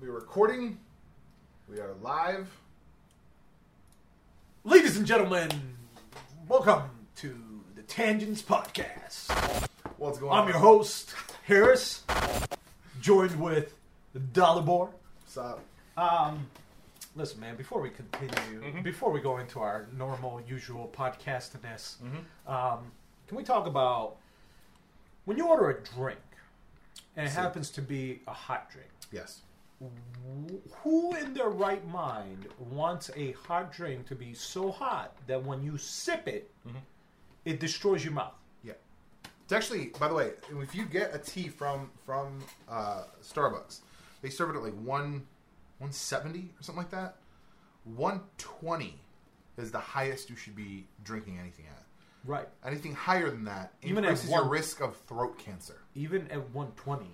We're recording. We are live. Ladies and gentlemen, welcome to the Tangents Podcast. What's going on? I'm your host, Harris, joined with Dalibor. What's up? Um, listen, man, before we continue, before we go into our normal, usual podcastiness, um, can we talk about when you order a drink and it happens to be a hot drink? Yes. Who in their right mind wants a hot drink to be so hot that when you sip it, it destroys your mouth? Yeah. It's actually, by the way, if you get a tea from from uh, Starbucks, they serve it at like one one seventy or something like that. One twenty is the highest you should be drinking anything at. Right. Anything higher than that Even at increases your risk of throat cancer. Even at 120,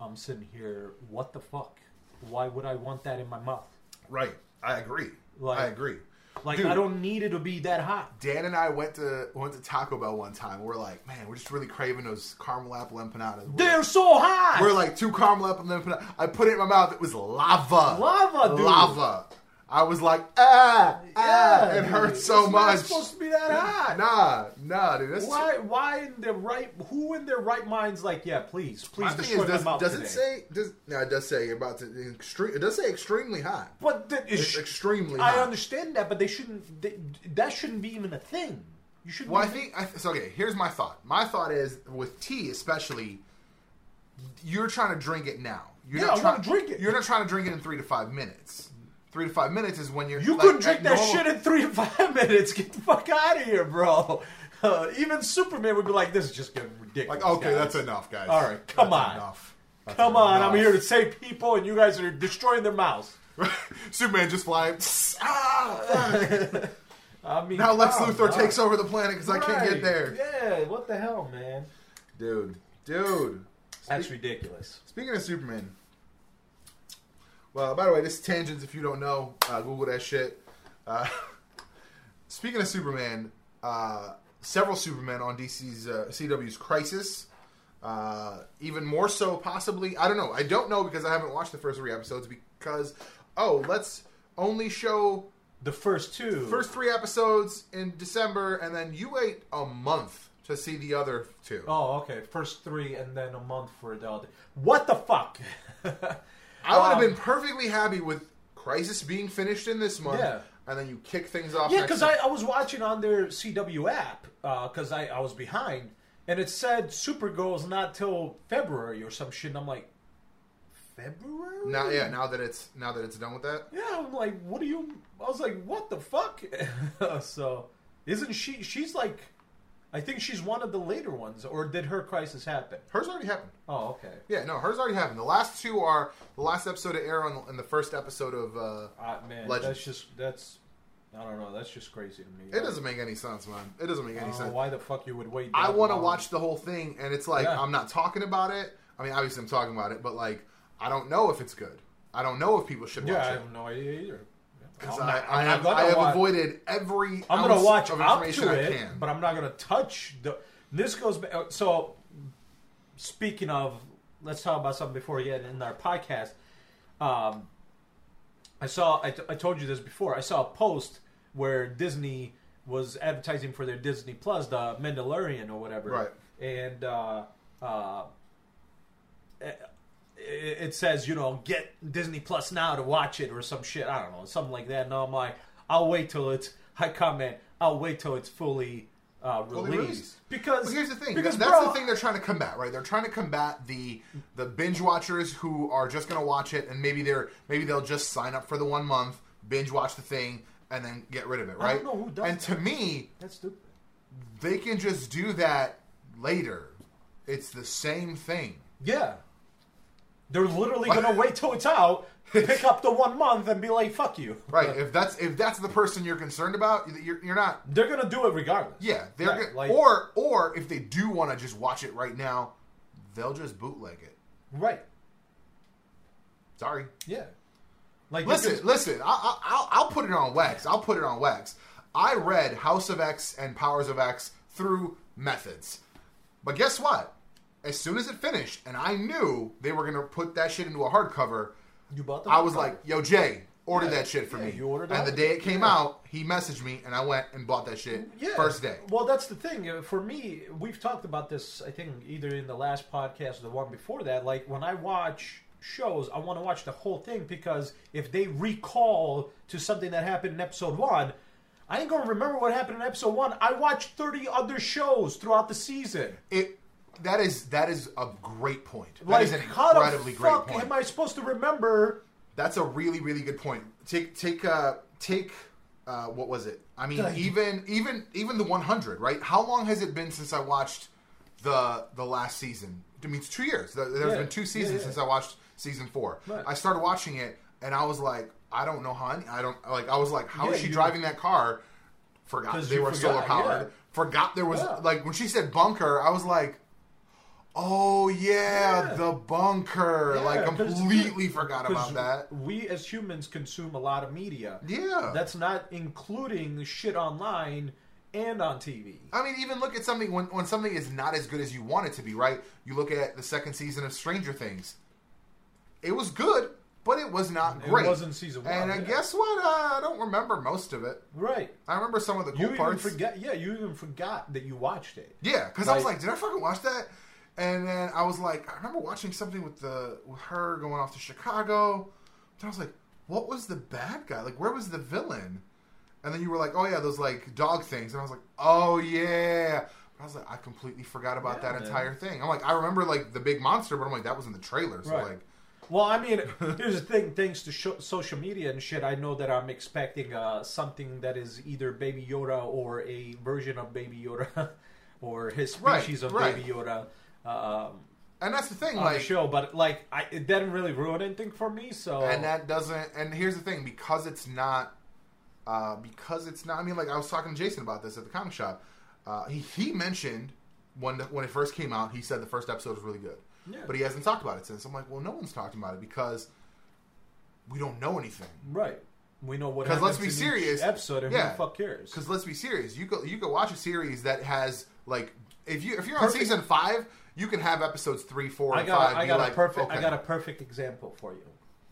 I'm sitting here, what the fuck? Why would I want that in my mouth? Right. I agree. Like- I agree. Like, Dude. I don't need it to be that hot. Dan and I went to went to Taco Bell one time. We're like, man, we're just really craving those caramel apple empanadas. We're They're so hot! We're like two caramel apple empanadas. I put it in my mouth. It was lava. Lava, dude. Lava. I was like, ah, ah. It hurts so it's much. Not supposed to be that hot. Nah, nah, dude. That's Why? Why in their right? Who in their right minds? Like, yeah, please, please My destroy is, my does, mouth does today. it say? Does no? It does say about to extreme. It does say extremely hot. But the, it It's sh- extremely I hot. understand that, but they shouldn't. They, that shouldn't be even a thing. You shouldn't. Well, I think I, so. Okay, here's my thought. My thought is with tea, especially, you're trying to drink it now. You're Yeah, not trying wanna drink it. You're not trying to drink it in three to five minutes. Three to five minutes is when you're. You like, couldn't drink that normal- shit in three to five minutes. Get the fuck out of here, bro. Uh, even Superman would be like, "This is just getting ridiculous." Like, okay, guys. that's enough, guys. All right, come That's on. Enough. That's Come on, I'm here to save people, and you guys are destroying their mouths. Superman just flying. ah. I mean, now Lex Luthor takes over the planet because I can't get there. Yeah, what the hell, man? Dude, dude. That's ridiculous. Speaking of Superman, well, by the way, this is tangents. If you don't know, uh, Google that shit. Uh, speaking of Superman, uh, several Supermen on DC's uh, CW's Crisis. Uh, even more so, possibly. I don't know. I don't know because I haven't watched the first three episodes. Because oh, let's only show The first two, first three episodes in December, and then you wait a month to see the other two. Oh, okay. First three, and then a month for the other. What the fuck? I would have Um, been perfectly happy with Crisis being finished in this month, Yeah. and then you kick things off. Yeah, because. I, I was watching on their CW app because I, I was behind, and it said Supergirl's not till February or some shit. And I'm like, February? now, yeah, now that it's now that it's done with that, Yeah, I'm like, what do you? I was like, what the fuck? so, isn't she? She's like, I think she's one of the later ones, or did her crisis happen? hers already happened. Oh, okay. Yeah, no, hers already happened. The last two are the last episode of Arrow and the first episode of. Uh, Uh, man, Legend. that's just that's. I don't know. That's just crazy to me. it doesn't make any sense, man. It doesn't make any sense. why the fuck you would wait. I want to watch the whole thing, and it's like Yeah. I'm not talking about it. I mean, obviously I'm talking about it, but like I don't know if it's good. I don't know if people should watch it. Yeah, I have no idea either. Because I, I have, I have watch- avoided every I'm gonna watch of up to I it, can. but I'm not gonna touch the. This goes back. So, speaking of, let's talk about something before we get in our podcast. Um, I saw. I, t- I told you this before. I saw a post where Disney was advertising for their Disney Plus, the Mandalorian or whatever. Right. And uh, uh, it, says, you know, get Disney Plus now to watch it or some shit. I don't know, something like that. And I'm like, I'll wait till it's. I comment. I'll wait till it's fully. Uh, released. released. because But here's the thing. Because that's bro, the thing they're trying to combat, right? They're trying to combat the the binge watchers who are just going to watch it, and maybe they're maybe they'll just sign up for the one month, binge watch the thing, and then get rid of it, I right? don't know who does and to me, That's stupid. they can just do that later. It's the same thing. Yeah. They're literally gonna wait till it's out, pick up the one month, and be like, "Fuck you." Right. if that's if that's the person you're concerned about, you're, you're not. They're gonna do it regardless. Yeah, they're Yeah, go- like- or or if they do want to just watch it right now, they'll just bootleg it. Right. Sorry. Yeah. Like Listen, because- listen. I, I, I'll, I'll put it on wax. I'll put it on wax. I read House of X and Powers of X through methods, but guess what? As soon as it finished, and I knew they were going to put that shit into a hardcover, You bought the I was like, "Yo, Jay, order Yeah, that shit for yeah, me." you ordered and the day it. came Yeah. out, he messaged me, and I went and bought that shit Yeah. first day. Well, that's the thing. Uh, For me, we've talked about this, I think, either in the last podcast or the one before that. Like, when I watch shows, I want to watch the whole thing because if they recall to something that happened in episode one, I ain't going to remember what happened in episode one. I watched 30 other shows throughout the season. It that is that is a great point. That Like, is an how the incredibly great fuck point. am I supposed to remember? That's a really really good point. Take take uh take uh what was it? I mean even even even the 100, right? How long has it been since I watched the the last season? I mean it's 2 years. There- There's Yeah. been 2 seasons yeah. since I watched season 4. Right. I started watching it and I was like I don't know how I don't like I was like how is Yeah, she driving that car? Forgot they were solar powered. yeah. Forgot there was Yeah. like when she said bunker, I was like Oh yeah, Yeah. the bunker! Yeah, like completely forgot about that. We as humans consume a lot of media. Yeah, That's not including shit online and on TV. I mean, even look at something when when something is not as good as you want it to be. Right? You look at the second season of Stranger Things. It was good, but it was not great. It wasn't season one, And uh, yeah. guess what? Uh, I don't remember most of it. Right. I remember some of the cool You parts. forget. Yeah, you even forgot that you watched it. Yeah, because I was like, did I fucking watch that? And then I was like, I remember watching something with the with her going off to Chicago. And I was like, what was the bad guy? Like, where was the villain? And then you were like, oh yeah, those like dog things. And I was like, oh yeah. But I was like, I completely forgot about Yeah, that man. entire thing. I'm like, I remember like the big monster, but I'm like, that was in the trailer. So Right. like, Well, I mean, here's the thing. Thanks to sho- social media and shit, I know that I'm expecting uh, something that is either Baby Yoda or a version of Baby Yoda, or his Right, species of right. Baby Yoda um, and that's the thing, on like, the show. But like, I, it didn't really ruin anything for me. So and that doesn't and here's the thing because it's not uh, because it's not i mean like i was talking to jason about this at the comic shop uh, he, he mentioned when the, when it first came out he said the first episode was really good Yeah. but he hasn't talked about it since i'm like well no one's talking about it because we don't know anything right, we know what. 'Cause let's be serious. Episode, and Yeah. who the fuck cares? because let's be serious you go you go watch a series that has like if you if you're on Perfect. season five you can have episodes three four I and got, five I got like, a perfect, I got a perfect example for you.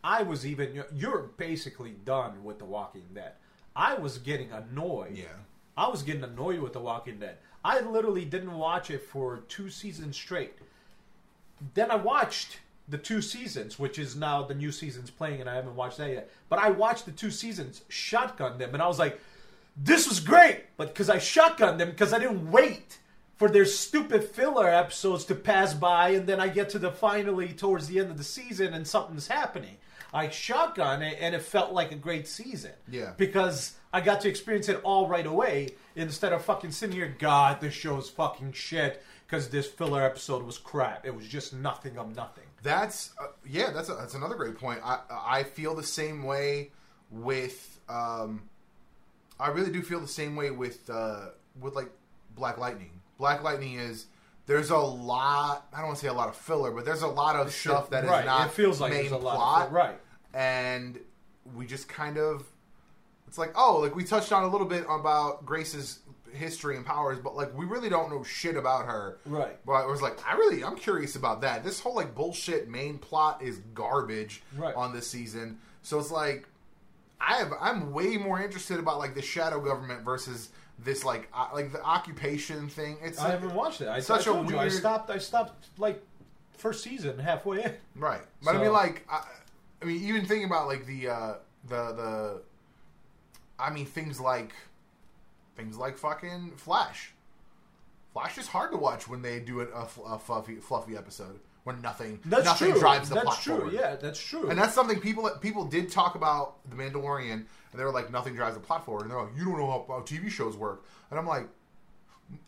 I was even, you're- basically done with The Walking Dead. I was getting annoyed. Yeah. I was getting annoyed with The Walking Dead. I literally didn't watch it for two seasons straight. Then I watched the two seasons, which is now the new season's playing, and I haven't watched that yet. But I watched the two seasons, shotgun them, and I was like, this was great. But because I shotgunned them, because I didn't wait for their stupid filler episodes to pass by, and then I get to the finally towards the end of the season, and something's happening. I shotgun it, and it felt like a great season. Yeah. Because I got to experience it all right away instead of fucking sitting here, God, this show's fucking shit because this filler episode was crap. It was just nothing of nothing. That's uh, yeah. That's a, that's another great point. I I feel the same way with. Um, I really do feel the same way with uh, with like Black Lightning. Black Lightning is there's a lot. I don't want to say a lot of filler, but there's a lot of stuff that is right. not it feels like main there's a lot plot, right. and we just kind of. It's like oh, like we touched on a little bit about Grace's history and powers, but like we really don't know shit about her. Right. But I was like, I really, I'm curious about that. This whole like bullshit main plot is garbage Right. on this season. So it's like, I have, I'm way more interested about like the shadow government versus this like, uh, like the occupation thing. It's I like- haven't watched it. I, such I a told you I stopped. I stopped like first season halfway in. right. But I mean, like, I, I mean, even thinking about like the, uh, the, the, I mean, things like, things like fucking Flash. Flash is hard to watch when they do a, a, a fluffy, fluffy episode when nothing, That's nothing true. drives the that's plot true. forward. Yeah, that's true. And that's something people people did talk about the Mandalorian, and they were like, nothing drives the plot forward. And they're like, you don't know how, how TV shows work. And I'm like,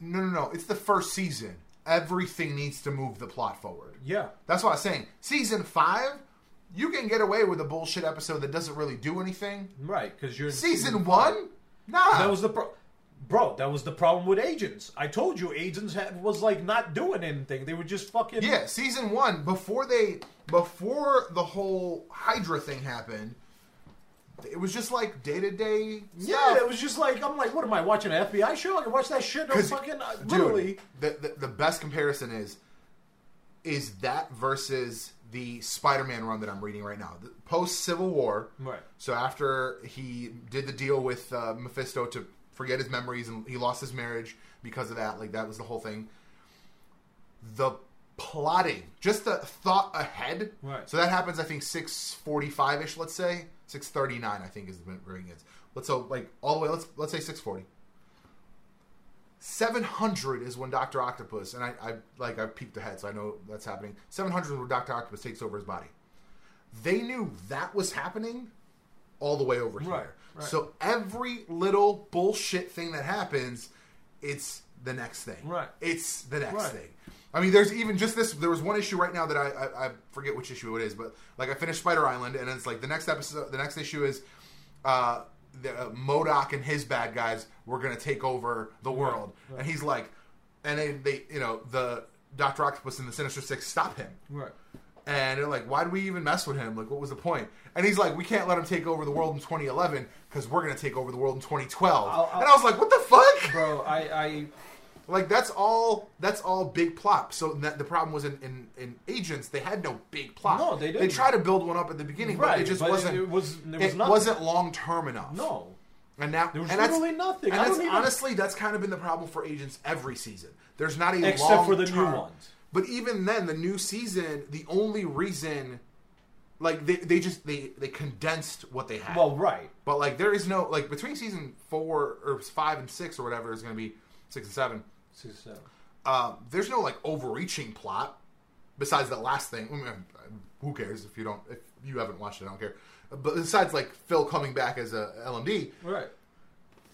no, no, no. It's the first season. Everything needs to move the plot forward. yeah. That's what I was saying. Season five, you can get away with a bullshit episode that doesn't really do anything. Right, because you're in Season five. one, nah. That was the pro- bro. That was the problem with agents. I told you, agents had, was like not doing anything. They were just fucking. Yeah, season one before they before the whole Hydra thing happened, it was just like day to day. Yeah, it was just like I'm like, what am I watching an FBI show? I can watch that shit. No fucking uh, dude, literally. the, the the best comparison is is that versus the Spider-Man run that I'm reading right now, post Civil War. Right. So after he did the deal with uh, Mephisto to forget his memories and he lost his marriage because of that, like that was the whole thing. The plotting, just the thought ahead. Right. So that happens, I think, six forty-five ish. Let's say six thirty-nine. I think is the it gets. Let's so like all the way. Let's let's say six forty. Seven hundred is when Doctor Octopus and I, I like I peeked ahead, so I know that's happening. Seven hundred is when Doctor Octopus takes over his body. They knew that was happening all the way over here. Right, right. So every little bullshit thing that happens, it's the next thing. Right. It's the next Right. thing. I mean, there's even just this. There was one issue right now that I, I I forget which issue it is, but like I finished Spider Island, and it's like the next episode. The next issue is uh, the uh, MODOK and his bad guys were going to take over the world, and he's like, and they, they you know the Doctor Octopus and the Sinister Six stop him, Right. And they're like, why did we even mess with him? Like, what was the point? And he's like, we can't let him take over the world in 2011 because we're going to take over the world in 2012. I'll- I'll- and I was like, what the fuck? Bro, I, I Like that's all. That's all big plot. So that, the problem was in, in, in Agents, they had no big plot. No, they didn't. They tried to build one up at the beginning, but it just but wasn't. It was. There was it nothing. wasn't long term enough. No. and now There was and that's- literally nothing. And I that's don't even- honestly, that's kind of been the problem for Agents every season. There's not a Except for the new long-term- ones. But even then, the new season, the only reason, like they, they just they they condensed what they had. Well, right. But like there is no like between season four or five and six or whatever is going to be six and seven. Six, and seven. Um, there's no like overreaching plot besides that last thing. I mean, who cares if you don't if you haven't watched it? I don't care. But besides like Phil coming back as a LMD, Right.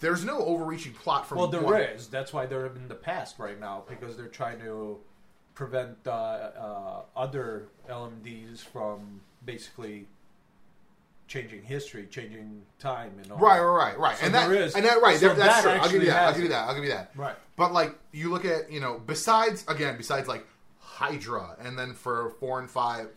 there's no overreaching plot from Well, there one. is. That's why they're in the past right now because they're trying to prevent uh, uh, other LMDs from basically changing history, changing time, and all. Right, right, right, right. So and that there is- and that right, so there- that's that true. I'll give you that. I'll give you that. I'll give you that. Right. But like you look at you know besides again besides like Hydra and then for four and five,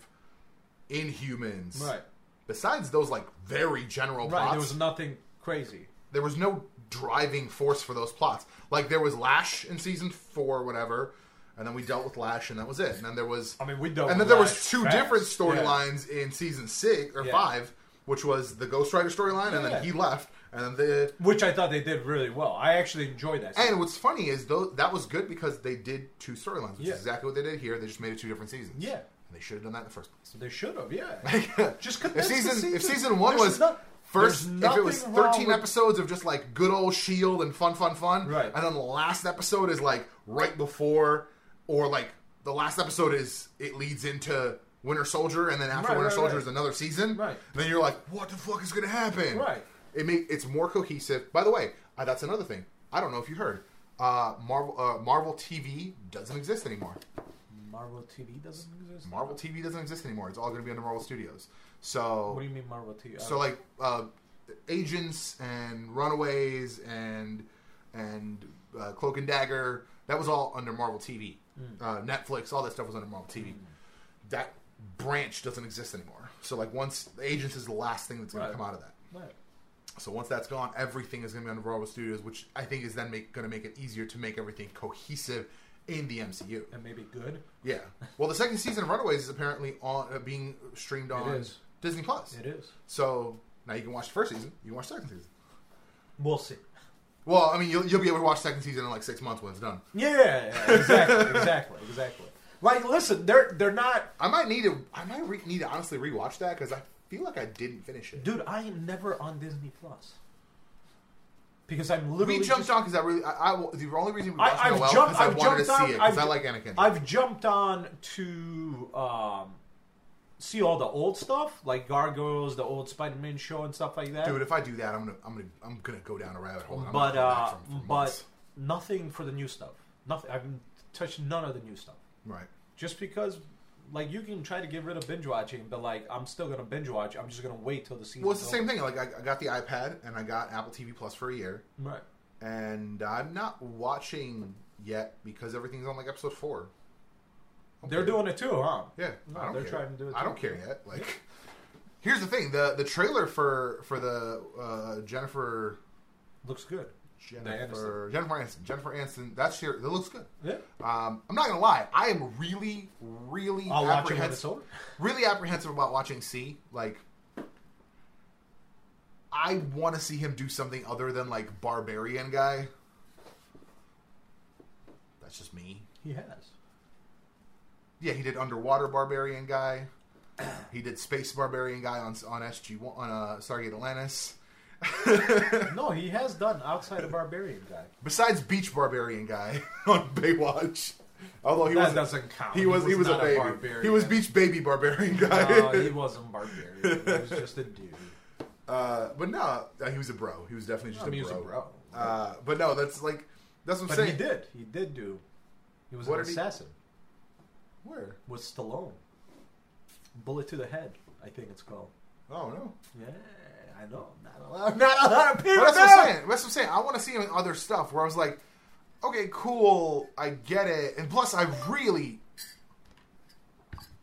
Inhumans. Right. Besides those like very general Right. plots, There was nothing crazy. there was no driving force for those plots. Like there was Lash in season four, whatever, and then we dealt with Lash, and that was it. And then there was, I mean, we dealt and then there was two fast. different Yeah. storylines in season six or Yeah. five, which was the Ghost Rider storyline, and then he left, and then the. Which I thought they did really well. I actually enjoyed that. And what's funny is though that was good because they did two storylines, which Yeah. is exactly what they did here. They just made it two different seasons. Yeah. and they should have done that in the first place. They should have, yeah. Just if the season, if season. season one was no- first, if it was nothing wrong thirteen episodes of just like good old Shield and fun, fun, fun, Right. and then the last episode is like right before, or like the last episode is it leads into Winter Soldier, and then after Right, Winter right, Soldier right. is another season, Right. And then you're like, what the fuck is going to happen? Right. It make it's more cohesive. By the way, uh, that's another thing. I don't know if you heard. Uh, Marvel uh, Marvel TV doesn't exist anymore. Marvel TV doesn't exist. Marvel TV doesn't exist anymore. It's all going to be under Marvel Studios. So What do you mean Marvel TV? so like uh, agents and runaways and and uh, cloak and dagger that was all under marvel tv Hmm. uh, netflix all that stuff was under marvel tv that branch doesn't exist anymore so like once the agents is the last thing that's going Right. to come out of that Right. so once that's gone everything is going to be under marvel studios which i think is then going to make it easier to make everything cohesive in the mcu and maybe good. yeah well the second season of runaways is apparently on uh, being streamed on disney plus It is. so now you can watch the first season you can watch the second season We'll see. Well, I mean, you'll, you'll be able to watch second season in like six months when it's done. Yeah, yeah, exactly, exactly, exactly. Like, listen, they're they're not, I might need to. I might re- need to honestly rewatch that because I feel like I didn't finish it. dude. I am never on Disney Plus because I'm literally we jumped just- on because I really. I, I, the only reason we I- watched I've Noelle because I I've wanted to see it because I like Anakin. I've jumped on to um, see all the old stuff, like Gargoyles, the old Spider-Man show, and stuff like that. Dude, if I do that, I'm gonna, I'm gonna, I'm gonna go down a rabbit hole. I'm but uh, from- from but months. nothing for the new stuff. Nothing. I've touched none of the new stuff. right. Just because, like, you can try to get rid of binge watching, but like, I'm still gonna binge watch. I'm just gonna wait till the season. Well, it's the same thing. Like I, I got the iPad and I got Apple TV Plus for a year, Right. and I'm not watching yet because everything's on like episode four. They're doing it too, huh? Yeah, No, I don't they're care. trying to do it I don't care yet. Like, here's the thing: the the trailer for for the uh, Jennifer Looks good. Jennifer Jennifer Aniston. Jennifer Aniston. That shit that looks good. Yeah. Um, I'm not gonna lie. I am really, really I'll watch it when it's apprehensive. Really apprehensive about watching See. Like, I want to see him do something other than like barbarian guy. That's just me. He has. Yeah, he did underwater barbarian guy. He did space barbarian guy on on SG on uh, Stargate Atlantis. No, he has done outside of Barbarian guy. Besides beach barbarian guy on Baywatch. Although he that was doesn't count. he was he was, a not baby. barbarian. he was beach baby barbarian guy. No, he wasn't barbarian. He was just a dude. uh, but no, uh, he was a bro. He was definitely just I mean, a he was bro. a bro. Uh, but no, that's like that's what I'm But saying. he did. He did do. He was What an did he- assassin Where? with Stallone. Bullet to the head, I think it's called. Oh no. Yeah, I know. Not a lot, not a lot of people. But that's what. I'm saying. That's what I'm saying. I want to see him in other stuff where I was like, okay, cool, I get it. And plus, I really,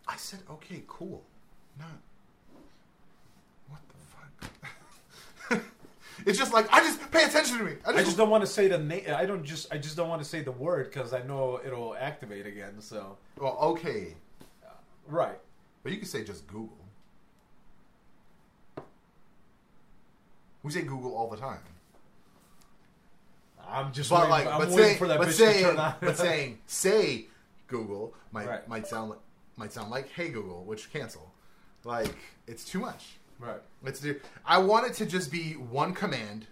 I said, okay, cool, not what the fuck. It's just like I just pay attention to me. I I just, just don't want to say the name. I don't just. I just don't want to say the word because I know it'll activate again. So well, okay, right. but you can say just Google. We say Google all the time. I'm just. But waiting, like, I'm but waiting saying, for that but bitch to saying, turn on. but saying, say Google might Right. might sound like might sound like Hey Google, which cancel. Like it's too much. Right. Let's do. I want it to just be one command.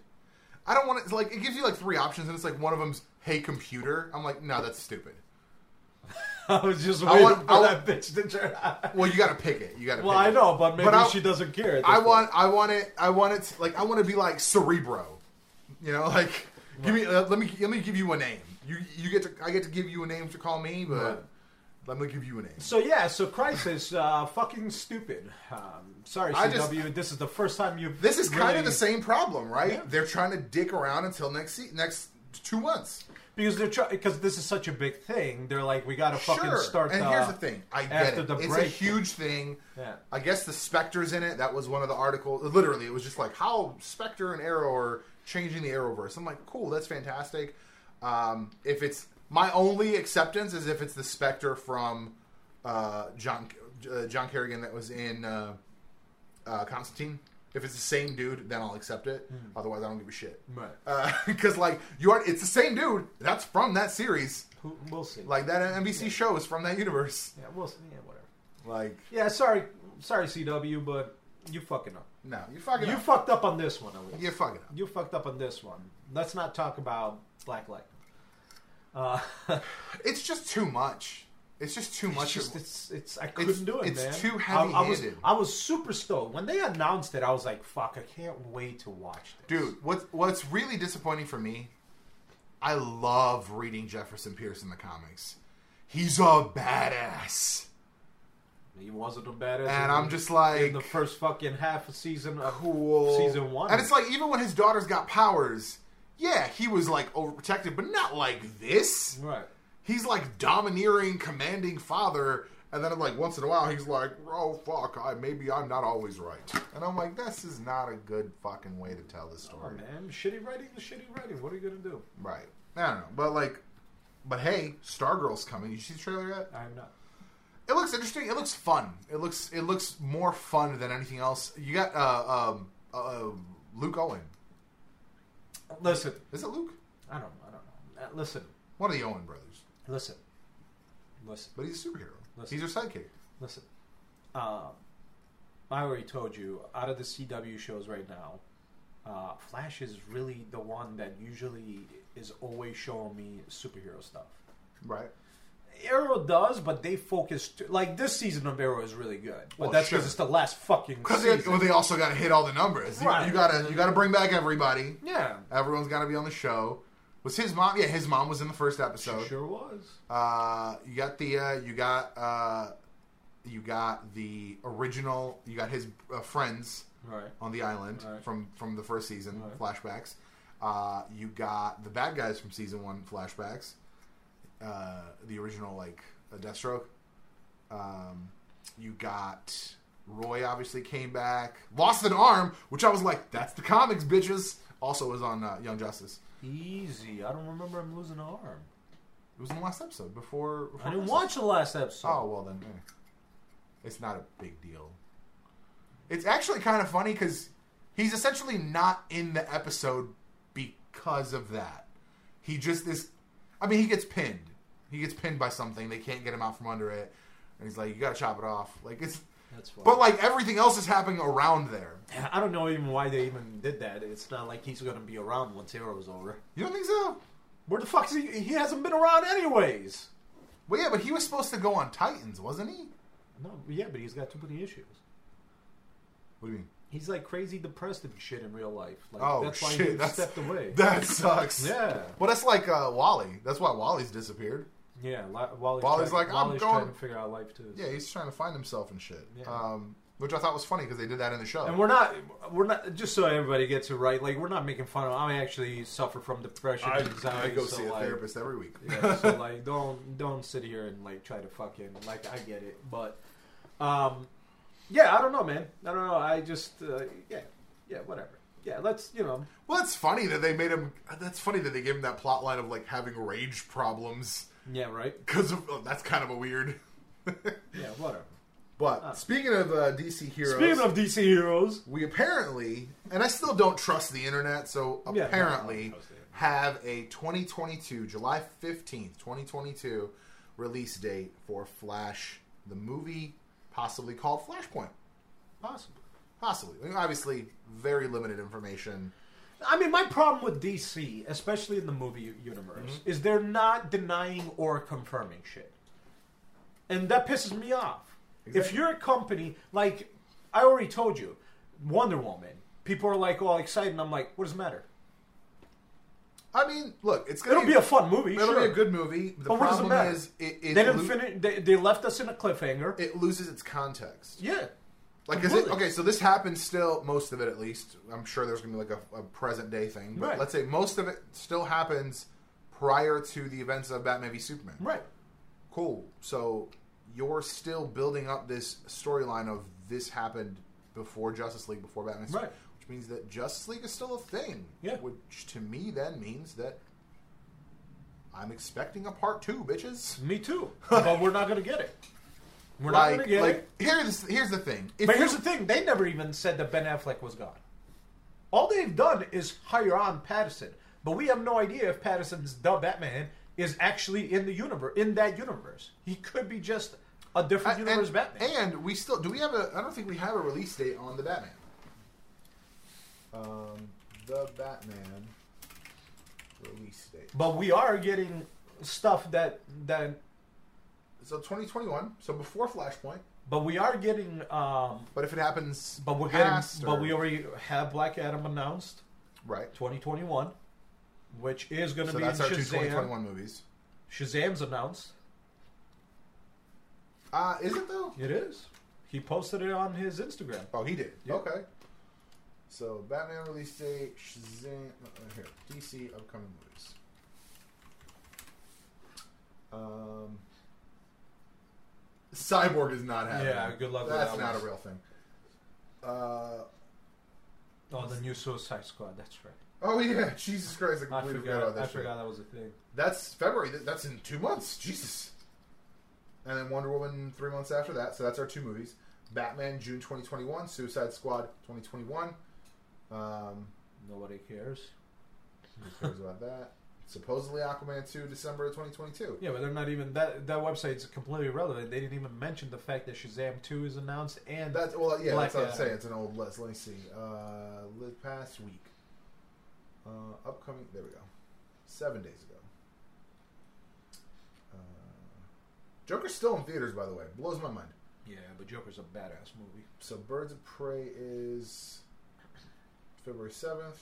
I don't want it like it gives you like three options, and it's like one of them's Hey Computer. I'm like, no, that's stupid. I was just I waiting want- for I that bitch to turn on. Well, you got to pick it. You got to. Well, I know, but maybe But I- she doesn't care. I point. want. I want it. I want it. To, like I want to be like Cerebro. You know, like give me. Uh, let me. Let me give you a name. You. You get to. I get to give you a name to call me, but Right. Let me give you an a. So yeah, so Crisis, uh, fucking stupid. Um, sorry, I CW. just- this is the first time you've. This is kind of the same problem, right? Yeah. They're trying to dick around until next se- next two months. because they're trying because this is such a big thing. They're like, we got to fucking sure. start. and uh, here's the thing, I get it. the it's a huge thing. Yeah. I guess the Spectre's in it. That was one of the articles. Literally, it was just like how Spectre and Arrow are changing the Arrowverse. I'm like, cool, that's fantastic. Um, if it's my only acceptance is if it's the Spectre from uh, John uh, John Corrigan that was in uh, uh, Constantine. If it's the same dude, then I'll accept it. Hmm. Otherwise, I don't give a shit. Right. Because like you are, it's the same dude. That's from that series. We'll see. Like that NBC show is from that universe. yeah, we'll see. Yeah, whatever. Like Yeah, sorry, sorry, CW, but you fucking up. no, you fucking You up. fucked up on this one. At least. you fucking up. You fucked up on this one. Let's not talk about Black Lightning. Uh, It's just too much. It's just too it's much. just of- it's it's I couldn't do it, it's man. too I, I was. I was super stoked when they announced it. I was like, "Fuck! I can't wait to watch this." Dude, what what's really disappointing for me? I love reading Jefferson Pierce in the comics. He's a badass, he wasn't a badass. and I'm just in like the first fucking half of season of cool. season one. and it's like even when his daughters got powers, yeah, he was like overprotected, but not like this. right. He's like domineering, commanding father, and then like once in a while he's like, "Oh fuck, I maybe I'm not always right," and I'm like, "This is not a good fucking way to tell the Oh, story." man, shitty writing is shitty writing. What are you gonna do? Right? I don't know, but like, but hey, Stargirl's coming. You see the trailer yet? I'm not. It looks interesting. It looks fun. It looks it looks more fun than anything else. You got uh, um, uh, Luke Owen. Listen, Is it Luke? I don't. I don't know. Uh, Listen, One of the Owen brothers, listen, listen. but he's a superhero. Listen. He's their sidekick. Listen, um, I already told you out of the CW shows right now, uh, Flash is really the one that usually is always showing me superhero stuff. Right. Arrow does, but they focus t- like this season of Arrow is really good, but Well, that's sure. because it's the last fucking Because they, well, they also got to hit all the numbers. You- Right. You, gotta you gotta bring back everybody. yeah, Everyone's got to be on the show. Was his mom? Yeah, his mom was in the first she episode. sure was. Uh, you got the uh, you got uh, you got the original. You got his uh, friends Right. on the island Right. from from the first season Right. flashbacks. Uh, you got the bad guys from season one flashbacks. Uh, the original like uh, Deathstroke. Um, you got Roy obviously came back, lost an arm, which I was like, that's the comics, bitches. Also was on uh, Young Justice. Easy. I don't remember him losing an arm. It was in the last episode before. before I didn't watch the last episode. Oh well, then eh. it's not a big deal. It's actually kind of funny because he's essentially not in the episode because of that. He just is. I mean, he gets pinned. He gets pinned by something. They can't get him out from under it, and he's like, "You gotta chop it off." Like it's, That's fine. but like everything else is happening around there. I don't know even why they even did that. It's not like he's going to be around once Arrow's over. You don't think so? Where the fuck is he? He hasn't been around anyways. Well, yeah, but he was supposed to go on Titans, wasn't he? No, yeah, but he's got too many issues. What do you mean? He's like crazy depressed and shit in real life. Like, Oh that's why shit! he that's, stepped away. That sucks. yeah, Well, that's like uh, Wally. That's why Wally's disappeared. Yeah. Li- Wally's, Wally's trying, like, I'm Wally's going- trying to figure out life too. Yeah, he's trying to find himself and shit. Yeah. Um, which I thought was funny because they did that in the show. And we're not, we're not. Just so everybody gets it right, like we're not making fun of. I actually suffer from depression, I, anxiety. I go so see a therapist every week. yeah, so like don't don't sit here and like try to fucking like I get it, but um, yeah, I don't know, man. I don't know. I just uh, yeah, yeah, whatever. Yeah, let's you know. well, it's funny that they made him. That's funny that they gave him that plot line of like having rage problems Yeah, right. because oh, that's kind of a weird. Yeah, whatever. but speaking of uh, DC heroes, Speaking of DC heroes, we apparently, and I still don't trust the internet, so Yeah, apparently don't trust the internet. have a 2022 July 15th, 2022 release date for Flash, the movie, possibly called Flashpoint. possible. Possibly. I mean, obviously, very limited information. I mean, my problem with DC, especially in the movie universe, mm-hmm. is they're not denying or confirming shit, and that pisses me off. If you're a company like I already told you, Wonder Woman, people are like all excited, and I'm like, what does it matter? I mean, look, it's gonna It'll be a fun movie. it'll sure. be a good movie. The But what does it problem matter? is, it, it, They didn't lo- finish. They, they left us in a cliffhanger. it loses its context. yeah, Like, is it Completely. okay? So this happens still, most of it at least. I'm sure there's gonna be like a, a present day thing, but Right. let's say most of it still happens prior to the events of Batman v Superman. right. Cool. So you're still building up this storyline of this happened before Justice League, before Batman, Right. which means that Justice League is still a thing. Yeah. Which to me then means that I'm expecting a part two, bitches. Me too. but we're not gonna get it. We're not like, gonna get like it. here's here's the thing. If But you- here's the thing: they never even said that Ben Affleck was gone. All they've done is hire on Pattinson, but we have no idea if Pattinson's the Batman is actually in the universe in that universe. He could be just a different and, universe Batman. and we still do we have a? I don't think we have a release date on the Batman. Um, the Batman release date. but we are getting stuff that that. So 2021. So before Flashpoint. But we are getting. Um, But if it happens, but we're getting. past But we already have Black Adam announced, right. 2021, which is going to So be that's in our two 2021 movies. Shazam's announced. Uh, is it though? It is. He posted it on his Instagram. Oh, he did. Yeah. Okay. So Batman release date, Shazam. uh, Here, DC upcoming movies. Um, Cyborg is not happening. Yeah, good luck with that. That's not one. a real thing. Uh, Oh, the new Suicide Squad. That's right. oh yeah, Jesus Christ! I I forgot forgot. about that I forgot that was a thing. That's February. That's in two months. Jesus. And then Wonder Woman three months after that. So that's our two movies. Batman June 2021. Suicide Squad 2021. Um, Nobody cares. who cares about that? Supposedly Aquaman 2 December of 2022. Yeah, but they're not even that. That website's completely irrelevant. They didn't even mention the fact that Shazam Two is announced and That's well, yeah. Black that's what I'm saying. It's an old list. Let me see. Uh, the past week, uh, upcoming. There we go. Seven days ago. Uh, Joker's still in theaters, by the way. Blows my mind. yeah, but Joker's a badass movie. So Birds of Prey is February seventh.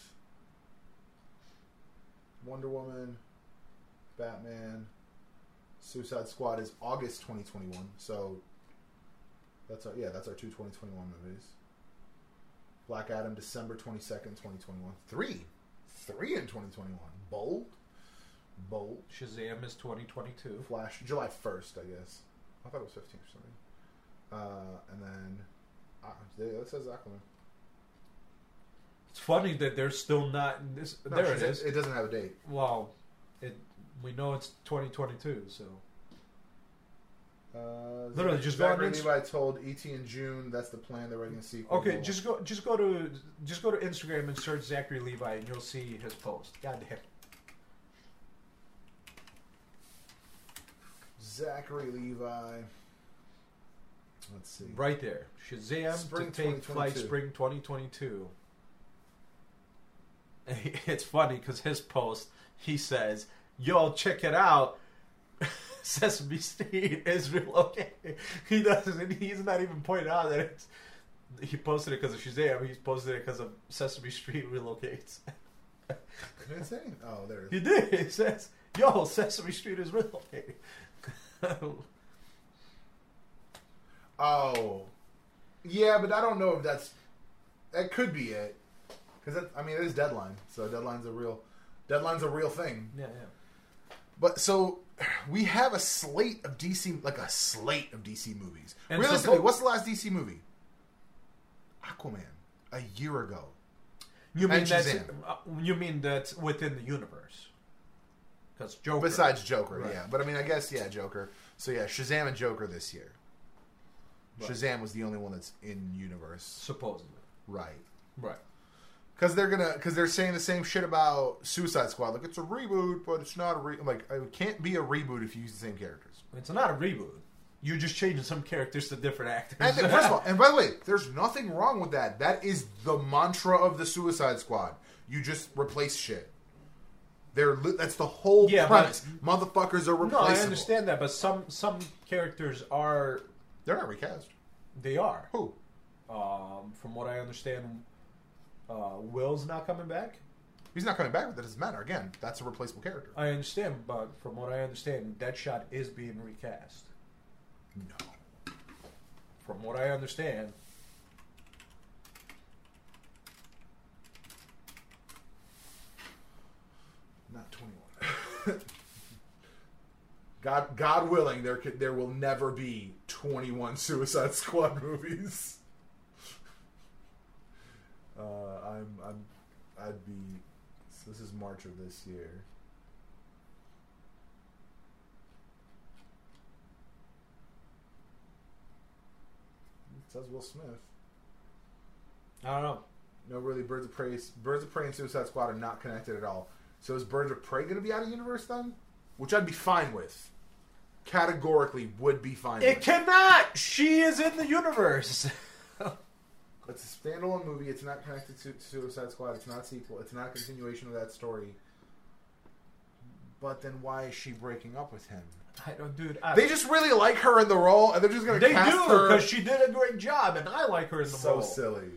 Wonder Woman, Batman, Suicide Squad is August 2021. So that's our yeah, that's our two 2021 movies. Black Adam December 22nd, 2021. Three. Three in 2021. Bold. Bold. Shazam is 2022. Flash July 1st, I guess. I thought it was 15th or something. Uh, and then uh, that says Aquaman. It's funny that they're still not. In this, No, there it is. It doesn't have a date. Well, it we know it's 2022, so Uh, Literally, just go on Inst- Levi told ET in June. That's the plan. They're writing a sequel. okay. Just go, just go to, just go to Instagram and search Zachary Levi, and you'll see his post. God damn. Zachary Levi. Let's see. Right there, Shazam Spring to take flight spring 2022. It's funny because his post, he says, "Yo, check it out." Sesame Street is relocating. He doesn't. He's not even pointing out that it's. He posted it because of Shazam. He's posted it because of Sesame Street relocates. Did it say? Oh, there it He did. It says, "Yo, Sesame Street is relocating." Oh, yeah, but I don't know if that's. That could be it, because I mean it is deadline, so deadline's a real, deadline's a real thing. yeah, yeah. But so we have a slate of DC, like a slate of DC movies. And Realistically, suppo- what's the last DC movie? Aquaman, a year ago. You mean Shazam. uh, you mean that's within the universe? Because Joker. Besides Joker, Right. yeah. But I mean, I guess yeah, Joker. So yeah, Shazam and Joker this year. Right. Shazam was the only one that's in universe, supposedly, right? right? Because they're gonna, because they're saying the same shit about Suicide Squad. Like it's a reboot, but it's not a re. I'm like, it can't be a reboot if you use the same characters. It's not a reboot. You're just changing some characters to different actors. And then, first of all, and by the way, there's nothing wrong with that. That is the mantra of the Suicide Squad. You just replace shit. They're li- that's the whole Yeah, but- premise. Motherfuckers are replaceable. no, I understand that, but some some characters are They're not recast. they are. Who? Um, from what I understand, uh, Will's not coming back. He's not coming back, but that doesn't matter. Again, that's a replaceable character. I understand, but from what I understand, Deadshot is being recast. No. From what I understand, Not 21. God, God willing, there could, there will never be 21 Suicide Squad movies. Uh, I'm, I'm, I'd be. So this is March of this year. It says Will Smith. I don't know. No, really, Birds of Prey, Birds of Prey and Suicide Squad are not connected at all. So is Birds of Prey going to be out of universe then? Which I'd be fine with. Categorically, would be fine. It with. cannot. She is in the universe. It's a standalone movie. It's not connected to Suicide Squad. It's not a sequel. It's not a continuation of that story. But then why is she breaking up with him? I don't, dude. I, They just really like her in the role, and they're just going to they cast do her. because she did a great job, and I like her in the so role. So silly.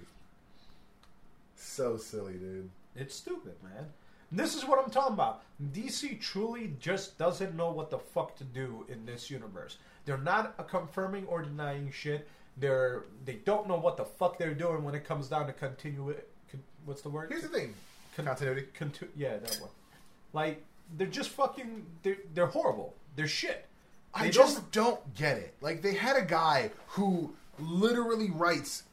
So silly, dude. It's stupid, man. This is what I'm talking about. DC truly just doesn't know what the fuck to do in this universe. They're not confirming or denying shit. They're they don't know what the fuck they're doing when it comes down to continue it. Con, what's the word? Here's the thing. Con- Continuity. Contu- yeah, that one. Like they're just fucking. They're they're horrible. They're shit. I just don't get it. Like they had a guy who literally writes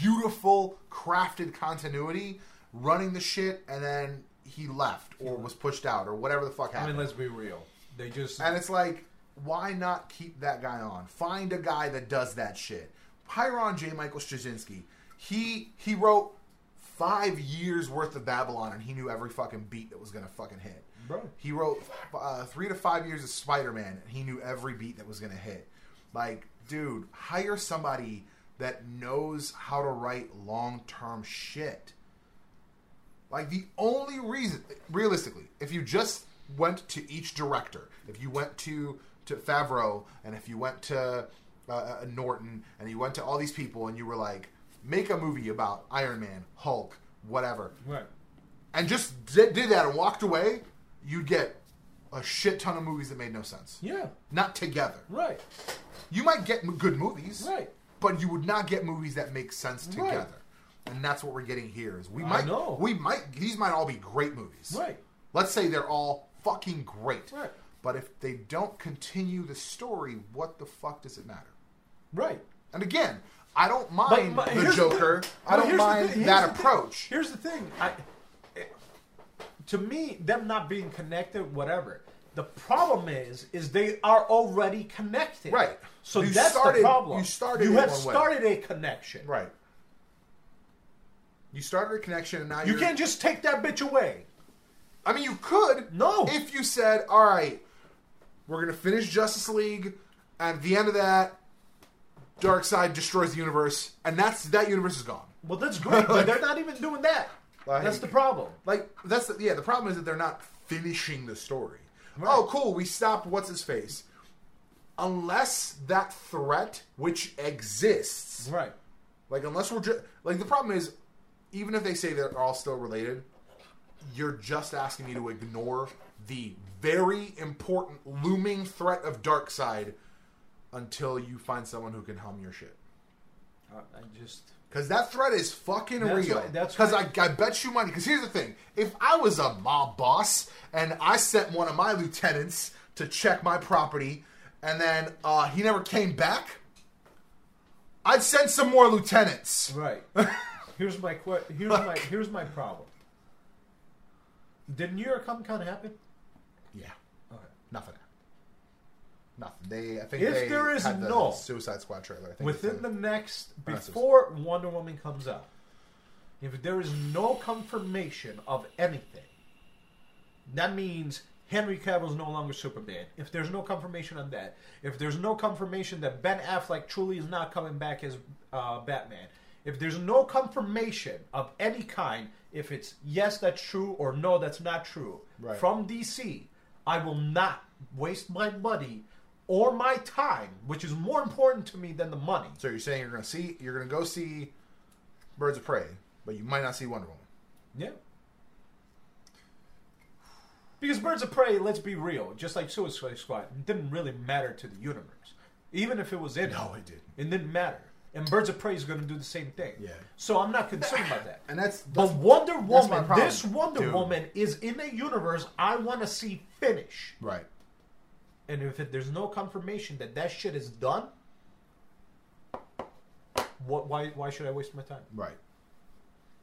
beautiful, crafted continuity, running the shit, and then he left or was pushed out or whatever the fuck I happened. mean, let's be real. They just and it's like, why not keep that guy on? Find a guy that does that shit. Hire on J. Michael Straczynski. He he wrote five years worth of Babylon, and he knew every fucking beat that was gonna fucking hit. Bro. He wrote uh, three to five years of Spider Man, and he knew every beat that was gonna hit. Like, dude, hire somebody that knows how to write long term shit. Like the only reason, realistically, if you just went to each director, if you went to to Favreau, and if you went to uh, uh, Norton, and you went to all these people, and you were like, make a movie about Iron Man, Hulk, whatever, right. and just did, did that and walked away, you'd get a shit ton of movies that made no sense. Yeah. Not together. Right. You might get m- good movies, Right. but you would not get movies that make sense together. Right. And that's what we're getting here. Is we I might know. we might these might all be great movies. Right. Let's say they're all fucking great. Right. But if they don't continue the story, what the fuck does it matter? Right. And again, I don't mind but the the Joker. thing- I don't mind that approach. Here's the thing. I, to me, them not being connected, whatever. The problem is, is they are already connected. Right. So You that's started- the problem. you started You have one way. started a connection. Right. You started a connection, and now You can't just take that bitch away. I mean, you could. No. If you said, "All right, we're gonna finish Justice League," at the end of that, Darkseid destroys the universe, and that's that universe is gone. Well, that's great, but they're not even doing that. Like- that's the problem. Like that's the, yeah. The problem is that they're not finishing the story. Oh, cool. We stopped. What's his face? Unless that threat, which exists, Right. like unless we're just like the problem is, even if they say they're all still related, you're just asking me to ignore the very important looming threat of Darkseid until you find someone who can hum your shit. I just. Because that threat is fucking That's real. right, that's Because right. I, I bet you money. Because here's the thing: if I was a mob boss and I sent one of my lieutenants to check my property, and then uh, he never came back, I'd send some more lieutenants. Right. here's my que- here's my here's my problem. Did New York Comic Con happen? Yeah, Okay. nothing. Nothing. They, I think If they there is had the no- Suicide Squad trailer. I think Within the next Oh, that's before Wonder Woman comes out, if there is no confirmation of anything, that means Henry Cavill is no longer Superman. If there's no confirmation on that, if there's no confirmation that Ben Affleck truly is not coming back as uh, Batman, if there's no confirmation of any kind, if it's yes that's true or no that's not true Right. from DC, I will not waste my money or my time, which is more important to me than the money. So you're saying you're gonna see, you're gonna go see Birds of Prey, but you might not see Wonder Woman. Yeah. Because Birds of Prey, let's be real, just like Suicide Squad, didn't really matter to the universe. Even if it was in No, it, didn't. it didn't matter. And Birds of Prey is going to do the same thing. Yeah. So I'm not concerned about that. And that's, But Wonder Woman, problem, this Wonder dude. Woman is in a universe I want to see finish. right. And if it, there's no confirmation that that shit is done, what? Why? Why should I waste my time? Right.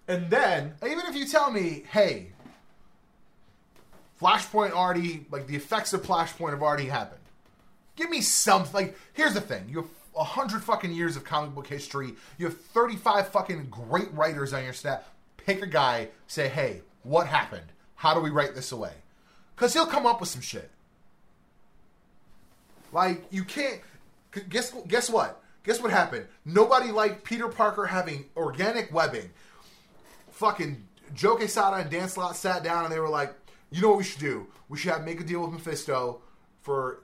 And then Even if you tell me, hey, Flashpoint already, like the effects of Flashpoint have already happened. Give me something. like, here's the thing. You have a hundred fucking years of comic book history. You have 35 fucking great writers on your staff. Pick a guy, say, hey, what happened? How do we write this away? Because he'll come up with some shit. Like, you can't, guess, guess what? Guess what happened? Nobody liked Peter Parker having organic webbing fucking Joe Quesada and Dan Slott sat down and they were like, you know what we should do? We should have make a deal with Mephisto for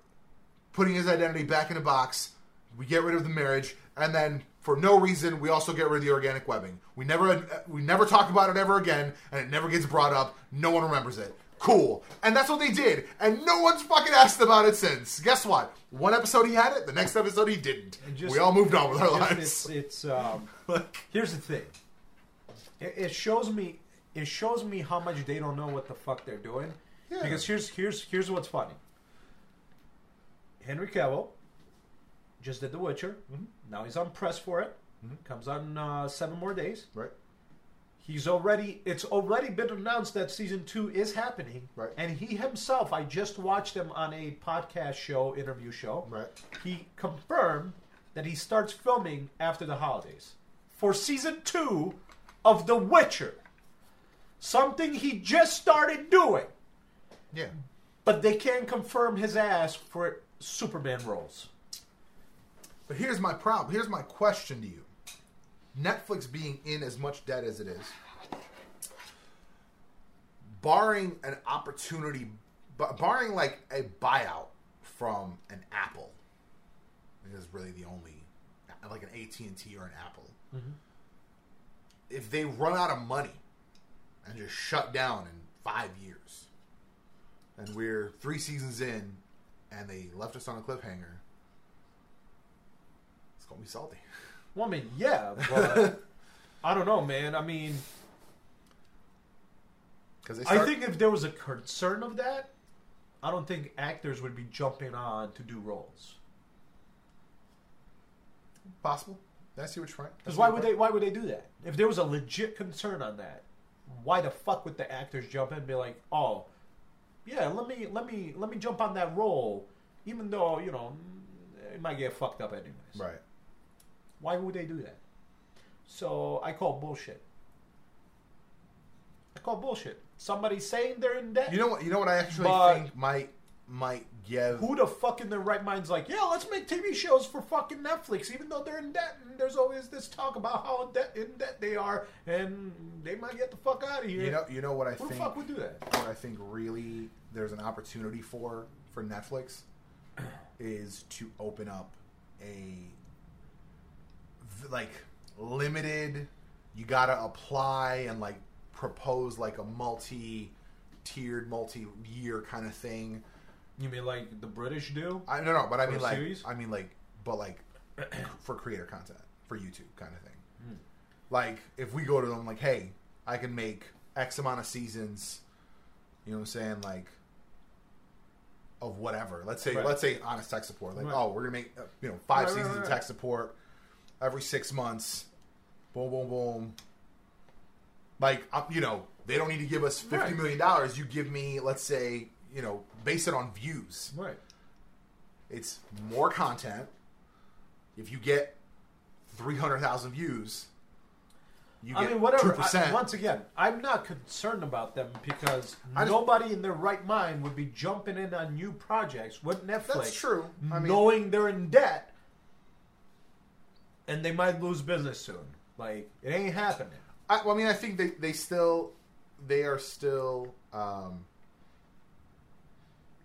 putting his identity back in a box. We get rid of the marriage, and then for no reason, we also get rid of the organic webbing. We never we never talk about it ever again, and it never gets brought up. No one remembers it. Cool. And that's what they did, and no one's fucking asked about it since. Guess what? One episode he had it, the next episode he didn't. And just- we all moved on with our just lives. it's, it's um, Here's the thing. It, it shows me. It shows me how much they don't know what the fuck they're doing. Yeah. Because here's here's here's what's funny. Henry Cavill just did The Witcher. Mm-hmm. Now he's on press for it. Comes out in uh, seven more days. right? He's already. It's already been announced that season two is happening. Right. And he himself, I just watched him on a podcast show, interview show. Right. He confirmed that he starts filming after the holidays for season two of The Witcher. Something he just started doing, Yeah. but they can't confirm his ass for Superman roles. But here's my problem. Here's my question to you. Netflix being in as much debt as it is, barring an opportunity, barring like a buyout from an Apple, is really the only, like an AT and T or an Apple. Mm-hmm. If they run out of money and just shut down in five years, and we're three seasons in, and they left us on a cliffhanger, it's gonna be salty. Well, I mean, yeah, but I don't know, man. I mean, Because they I think if there was a concern of that, I don't think actors would be jumping on to do roles. possible. I see what you're. Because why would they? Why would they do that? If there was a legit concern on that, why the fuck would the actors jump in and be like, "Oh, yeah, let me, let me, let me jump on that role," even though you know it might get fucked up anyways. Right. Why would they do that? So I call bullshit. I call bullshit. Somebody saying they're in debt. You know what? You know what I actually But- think might might give. Who the fuck in their right mind's like, yeah, let's make TV shows for fucking Netflix, even though they're in debt. And there's always this talk about how in debt, in debt they are, and they might get the fuck out of here. You know. You know what I think. Who the fuck would do that? what I think really there's an opportunity for for Netflix is to open up a like limited. You gotta apply and like propose like a multi tiered, multi year kind of thing. You mean like the British do? I no no, but I mean like series? I mean like but like for creator content for YouTube kind of thing. Hmm. Like if we go to them like, hey, I can make X amount of seasons. You know what I'm saying? Like of whatever. Let's say Right. let's say honest tech support. Like Right. oh, we're gonna make uh, you know five Right, seasons of tech support every six months. Boom boom boom. Like um, you know they don't need to give us fifty million dollars. You give me let's say you know base it on views. Right. It's more content. If you get three hundred thousand views, you I get mean, whatever. two I, percent. once again, I'm not concerned about them because I just- nobody in their right mind would be jumping in on new projects with Netflix. That's true. I mean, knowing they're in debt and they might lose business soon. Like it ain't happening. I, well, I mean, I think they, they still they are still um,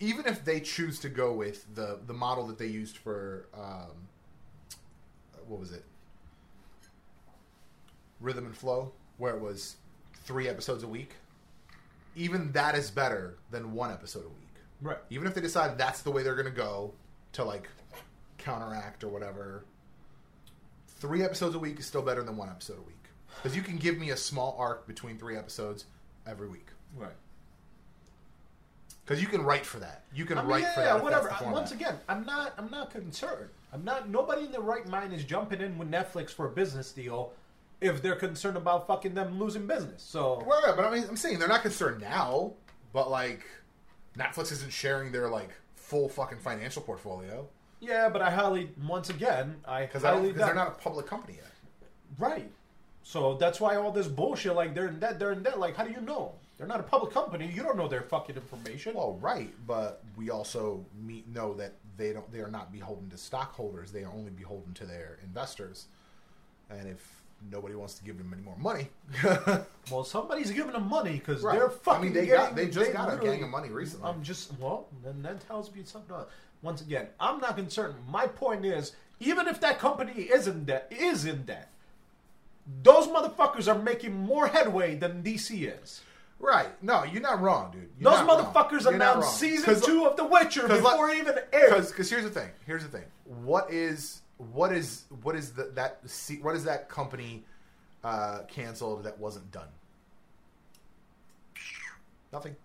even if they choose to go with the the model that they used for um, what was it rhythm and flow where it was three episodes a week even that is better than one episode a week Right. even if they decide that's the way they're going to go to like counteract or whatever three episodes a week is still better than one episode a week because you can give me a small arc between three episodes every week Right. because you can write for that you can I mean, write yeah, for yeah, that if whatever. that's the I- Once again, I'm not. I'm not concerned. I'm not. Nobody in their right mind is jumping in with Netflix for a business deal if they're concerned about fucking them losing business. So Well, yeah, but I mean, I'm saying they're not concerned now, but like Netflix isn't sharing their like full fucking financial portfolio yeah, but I highly, once again, I because they're not a public company yet. Right. So that's why all this bullshit, like they're in debt, they're in debt. Like, how do you know? They're not a public company. You don't know their fucking information. Well, right, but we also meet, know that they don't. They are not beholden to stockholders. They are only beholden to their investors. And if nobody wants to give them any more money, Well, somebody's giving them money because Right. they're fucking. I mean, they getting- got- they just got a gang of money recently. I'm just well, then that tells me something. else. Once again, I'm not concerned. My point is, even if that company is in debt, is in debt, those motherfuckers are making more headway than DC is. right? No, you're not wrong, dude. You're Those not wrong. motherfuckers announced season two of The Witcher before it even aired. Because here's the thing. Here's the thing. What is what is what is the, that what is that company uh, canceled that wasn't done? Nothing.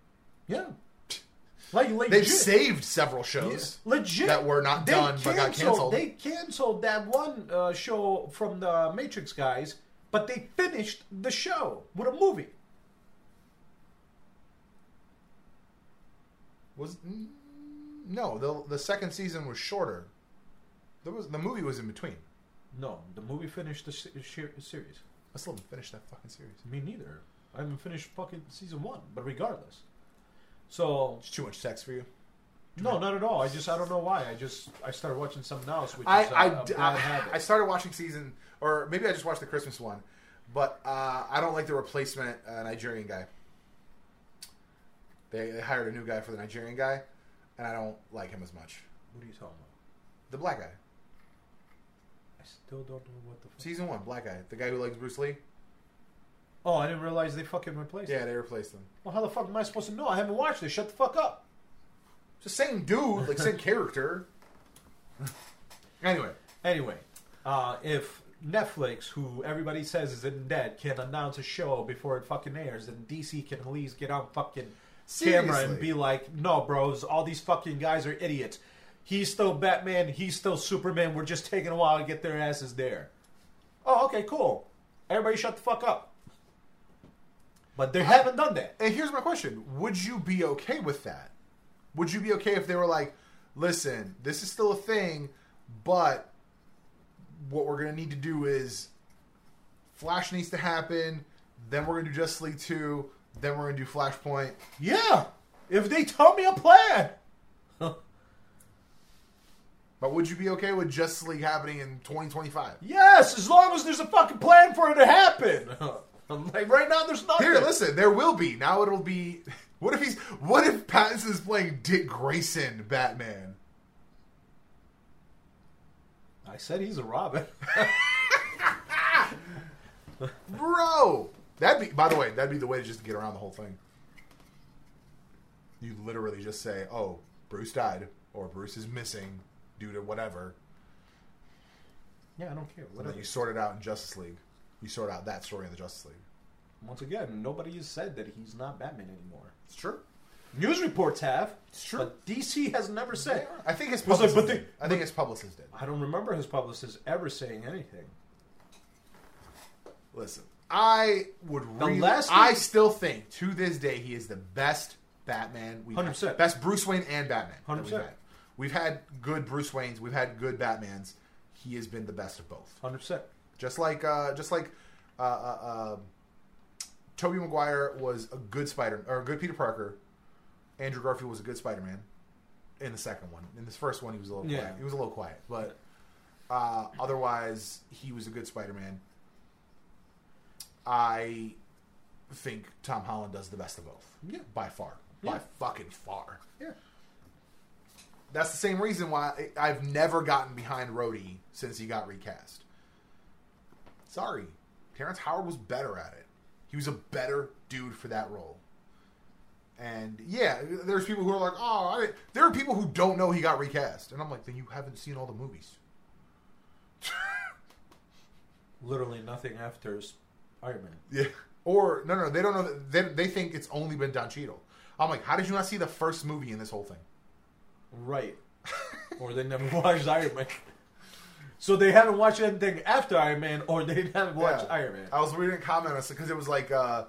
Yeah, like legit. They've saved several shows. legit that were not done but got canceled. They canceled that one uh, show from the Matrix guys, but they finished the show with a movie. Was no the the second season was shorter. There was the movie was in between. No, the movie finished the se- se- series. I still haven't finished that fucking series. Me neither. I haven't finished fucking season one, but regardless. So It's too much sex for you. no, not at all. I just I don't know why. I just I started watching something else, which I is a, I, a bad I- habit. I started watching season, or maybe I just watched the Christmas one, but uh, I don't like the replacement uh, Nigerian guy. They, they hired a new guy for the Nigerian guy, and I don't like him as much. what are you talking about? The black guy, I still don't know what the. Fuck. season one, black guy, the guy who likes Bruce Lee. Oh, I didn't realize they fucking replaced. Them. Yeah, they replaced them. Well, how the fuck am I supposed to know? I haven't watched it. Shut the fuck up. It's the same dude, like same character. anyway, Anyway, uh, if Netflix, who everybody says is in debt, can announce a show before it fucking airs, then DC can at least get on fucking camera and be like, "No, bros, all these fucking guys are idiots. He's still Batman. He's still Superman. We're just taking a while to get their asses there." Oh, okay, cool. Everybody shut the fuck up. But they haven't done that. And here's my question: Would you be okay with that? Would you be okay if they were like, "Listen, this is still a thing, but what we're gonna need to do is Flash needs to happen. Then we're gonna do Justice League two. Then we're gonna do Flashpoint. Yeah, if they tell me a plan. But would you be okay with Justice League happening in 2025? yes, as long as there's a fucking plan for it to happen. I'm like, right now, there's not. Here, listen, there will be. Now it'll be. What if he's? What if Pattinson is playing Dick Grayson Batman? I said he's a Robin. Bro, that'd be. By the way, that'd be the way to just get around the whole thing. You literally just say, "Oh, Bruce died," or "Bruce is missing due to whatever," yeah, I don't care. and then you sort it out in Justice League. You sort out that story in the Justice League. Once again, nobody has said that he's not Batman anymore. It's true. News reports have. It's true. But DC has never said. I think his like, publicist. but they- did. I think his publicist did. I don't remember his publicist ever saying anything. Listen, I would really. I still think to this day he is the best Batman we've 100%. had. Best Bruce Wayne and Batman. 100%. We've had good Bruce Waynes. We've had good Batmans. He has been the best of both. Hundred percent. Just like, uh, just like, uh, uh, uh, Tobey Maguire was a good Spider or a good Peter Parker. Andrew Garfield was a good Spider Man. In the second one, in this first one, he was a little Yeah. quiet. He was a little quiet, but uh, otherwise, he was a good Spider Man. I think Tom Holland does the best of both. Yeah. by far, Yeah. by fucking far. Yeah. That's the same reason why I've never gotten behind Rhodey since he got recast. Sorry, Terrence Howard was better at it. He was a better dude for that role. And yeah, there's people who are like, "Oh, I didn't. there are people who don't know he got recast," and I'm like, "Then you haven't seen all the movies." Literally nothing after Iron Man. Yeah. Or no, no, they don't know. That, they they think it's only been Don Cheadle. I'm like, how did you not see the first movie in this whole thing? Right. or they never watched Iron Man. So they haven't watched anything after Iron Man, or they haven't watched Yeah. Iron Man. I was reading a comment on because it was like uh,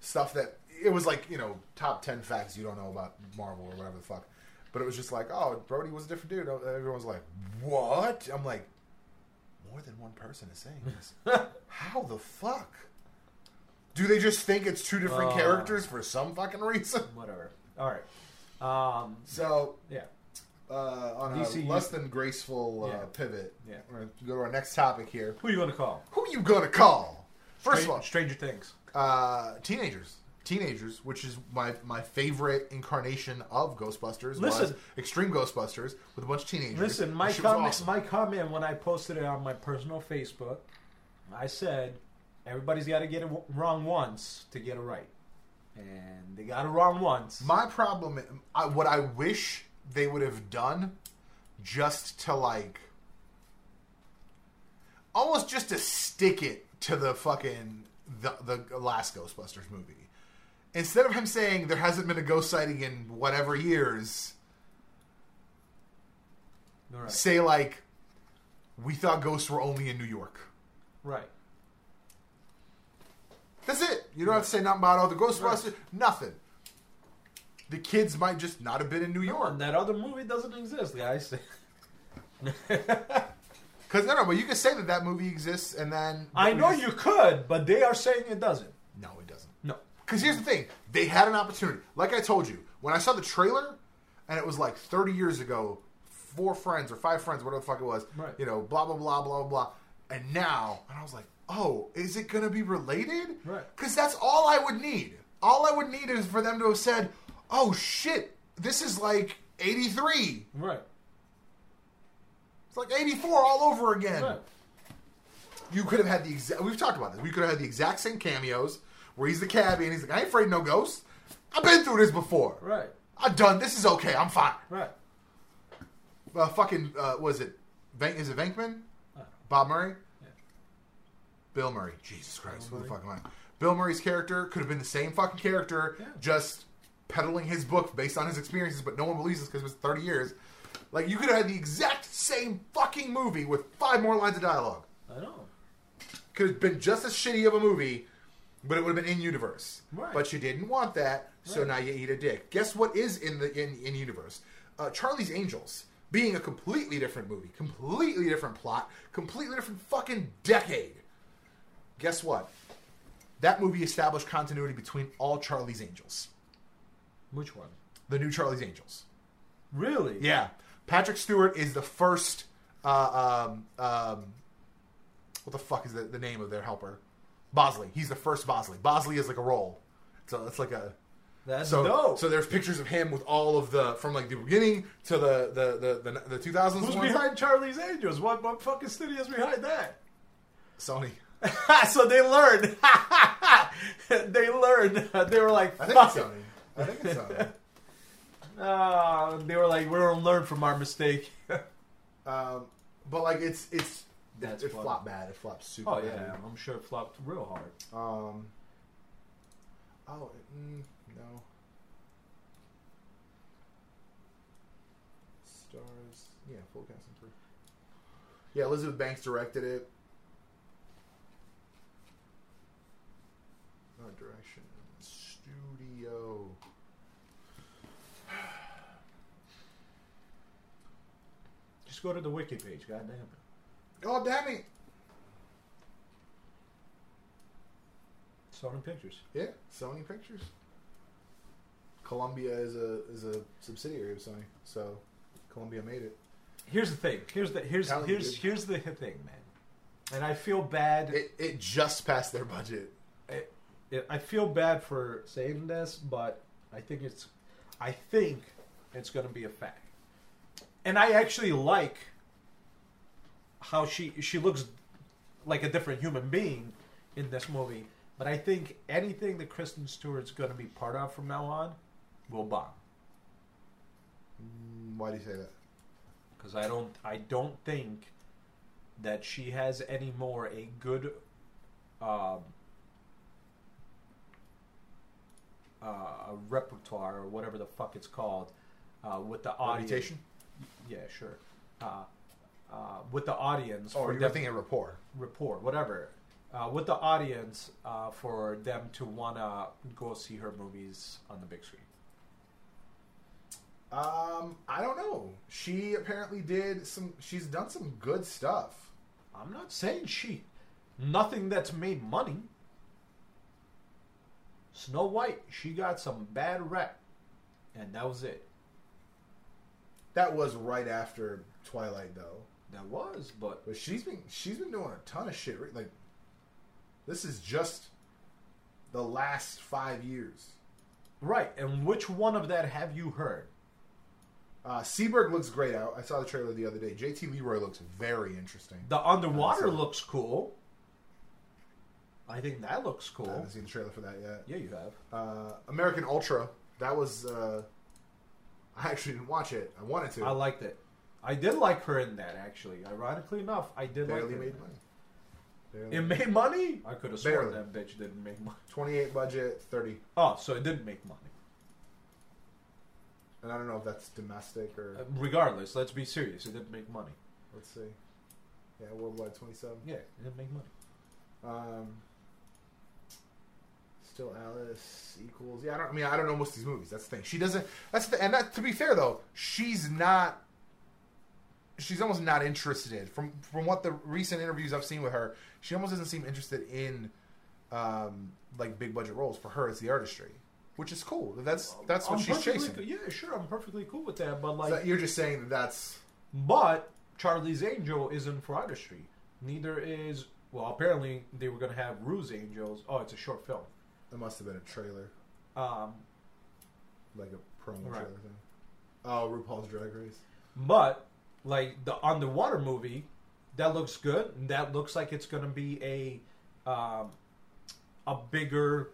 stuff that it was like you know top ten facts you don't know about Marvel or whatever the fuck. But it was just like, oh, Rhodey was a different dude. Everyone was like, what? I'm like, more than one person is saying this. How the fuck? Do they just think it's two different Uh. characters for some fucking reason? Whatever. All right. Um, So yeah. Uh, on a less than graceful uh, Yeah. pivot, Yeah. we're gonna go to our next topic here. Who are you going to call? Who you gonna call? First of all, Stranger Things. uh, teenagers. Teenagers, which is my my favorite incarnation of Ghostbusters, was Listen. Extreme Ghostbusters with a bunch of teenagers. Listen, my That shit was comment, awesome. my comment when I posted it on my personal Facebook, I said everybody's got to get it w- wrong once to get it right, and they got it wrong once. My problem, I, what I wish they would have done, just to like, almost just to stick it to the fucking the the last Ghostbusters movie, instead of him saying there hasn't been a ghost sighting in whatever years, right. say like, we thought ghosts were only in New York. right. That's it. You don't have to say nothing about other Ghostbusters. Nothing. The kids might just not have been in New York. And that other movie doesn't exist, guys. Because no, no, but you can say that that movie exists, and then I know you could, but they are saying it doesn't. No, it doesn't. No. Because here's the thing: they had an opportunity. Like I told you, when I saw the trailer, and it was like 30 years ago, four friends or five friends, whatever the fuck it was. Right. You know, blah blah blah blah blah. And now, and I was like, oh, is it gonna be related? Right. Because that's all I would need. All I would need is for them to have said, oh shit, this is like 83. Right. It's like 84 all over again. Right. You could have had the exact. We've talked about this. We could have had the exact same cameos where he's the cabbie and he's like, I ain't afraid of no ghosts. I've been through this before. Right. I've done. This is okay. I'm fine. Right. Uh, fucking uh, was it? Vank, is it Venkman? Uh, Bob Murray? Yeah. Bill Murray. Jesus Christ. Bill What the fuck am I? Bill Murray's character could have been the same fucking character, Yeah. just peddling his book based on his experiences, but no one believes this because it was 30 years. Like, you could have had the exact same fucking movie with five more lines of dialogue. I know. could have been just as shitty of a movie, but it would have been in universe. Right. But you didn't want that, so Right. now you eat a dick. Guess what is in the in in universe? Uh, Charlie's Angels being a completely different movie, completely different plot, completely different fucking decade. Guess what? That movie established continuity between all Charlie's Angels. Which one? The new Charlie's Angels. Really? Yeah, Patrick Stewart is the first. Uh, um, um, what the fuck is the, the name of their helper? Bosley. He's the first Bosley. Bosley is like a role. So it's like a. That's So dope. so there's pictures of him with all of the from like the beginning to the the the the, the 2000s. Who's ones. behind Charlie's Angels? What what fucking studio's behind that? Sony. so they learned. they learned. They were like, I think Sony. I think it's Sony. Uh, they were like, we're gonna learn from our mistake. um, but like it's it's That's it funny. flopped bad. It flopped super. oh bad. yeah, I'm sure it flopped real hard. Um. Oh mm, no. Stars. Yeah, full cast and crew. Yeah, Elizabeth Banks directed it. Art direction. Studio. Just go to the wiki page. God damn it. Oh damn it! Sony Pictures. Yeah, Sony Pictures. Columbia is a is a subsidiary of Sony, so Columbia made it. Here's the thing. Here's the here's here's here's the thing, man. And I feel bad. It it just passed their budget. It, I feel bad for saying this, but I think it's, I think it's going to be a fact. And I actually like how she she looks like a different human being in this movie. But I think anything that Kristen Stewart's going to be part of from now on will bomb Mm, Why do you say that? because I don't I don't think that she has any more a good um, uh, a repertoire or whatever the fuck it's called uh, with the audience. Reputation? Yeah, sure. Uh, uh, with the audience Oh, for you were them- thinking rapport. rapport, whatever. Uh, with the audience uh, for them to wanna go see her movies on the big screen. Um, I don't know. She apparently did some. She's done some good stuff. I'm not saying she. Nothing that's made money. Snow White, she got some bad rep, and that was it. That was right after Twilight, though. That was, but But she's been she's been doing a ton of shit. re- Like, this is just the last five years. right. And which one of that have you heard? Uh, Seberg looks great out. I saw the trailer the other day. JT Leroy looks very interesting. The underwater looks cool. I think that looks cool. I haven't seen the trailer for that yet. Yeah, you have. Uh, American Ultra. That was. Uh, I actually didn't watch it. I wanted to. I liked it. I did like her in that. Actually, ironically enough, I did like Barely her. made money. Barely It made money. I could have sworn that bitch didn't make money. 28 budget, 30. Oh, so it didn't make money. And I don't know if that's domestic or. Uh, regardless, let's be serious. It didn't make money. let's see. Yeah, worldwide 27. Yeah, it didn't make money. Um, still Alice equals. Yeah, I don't. I mean, I don't know most of these movies. That's the thing. She doesn't. That's the. And that, to be fair though, she's not. She's almost not interested from from what the recent interviews I've seen with her. She almost doesn't seem interested in, um, like big budget roles. For her, it's the artistry, which is cool. That's that's what I'm she's chasing. co- Yeah, sure, I'm perfectly cool with that. But like, So you're just saying that that's but Charlie's Angel isn't for artistry. Neither is well. Apparently, they were gonna have Rue's Angels. Oh, it's a short film. That must have been a trailer, Um, like a promo Right. trailer thing. Oh, RuPaul's Drag Race. but like the underwater movie, that looks good. That looks like it's gonna be a um, a bigger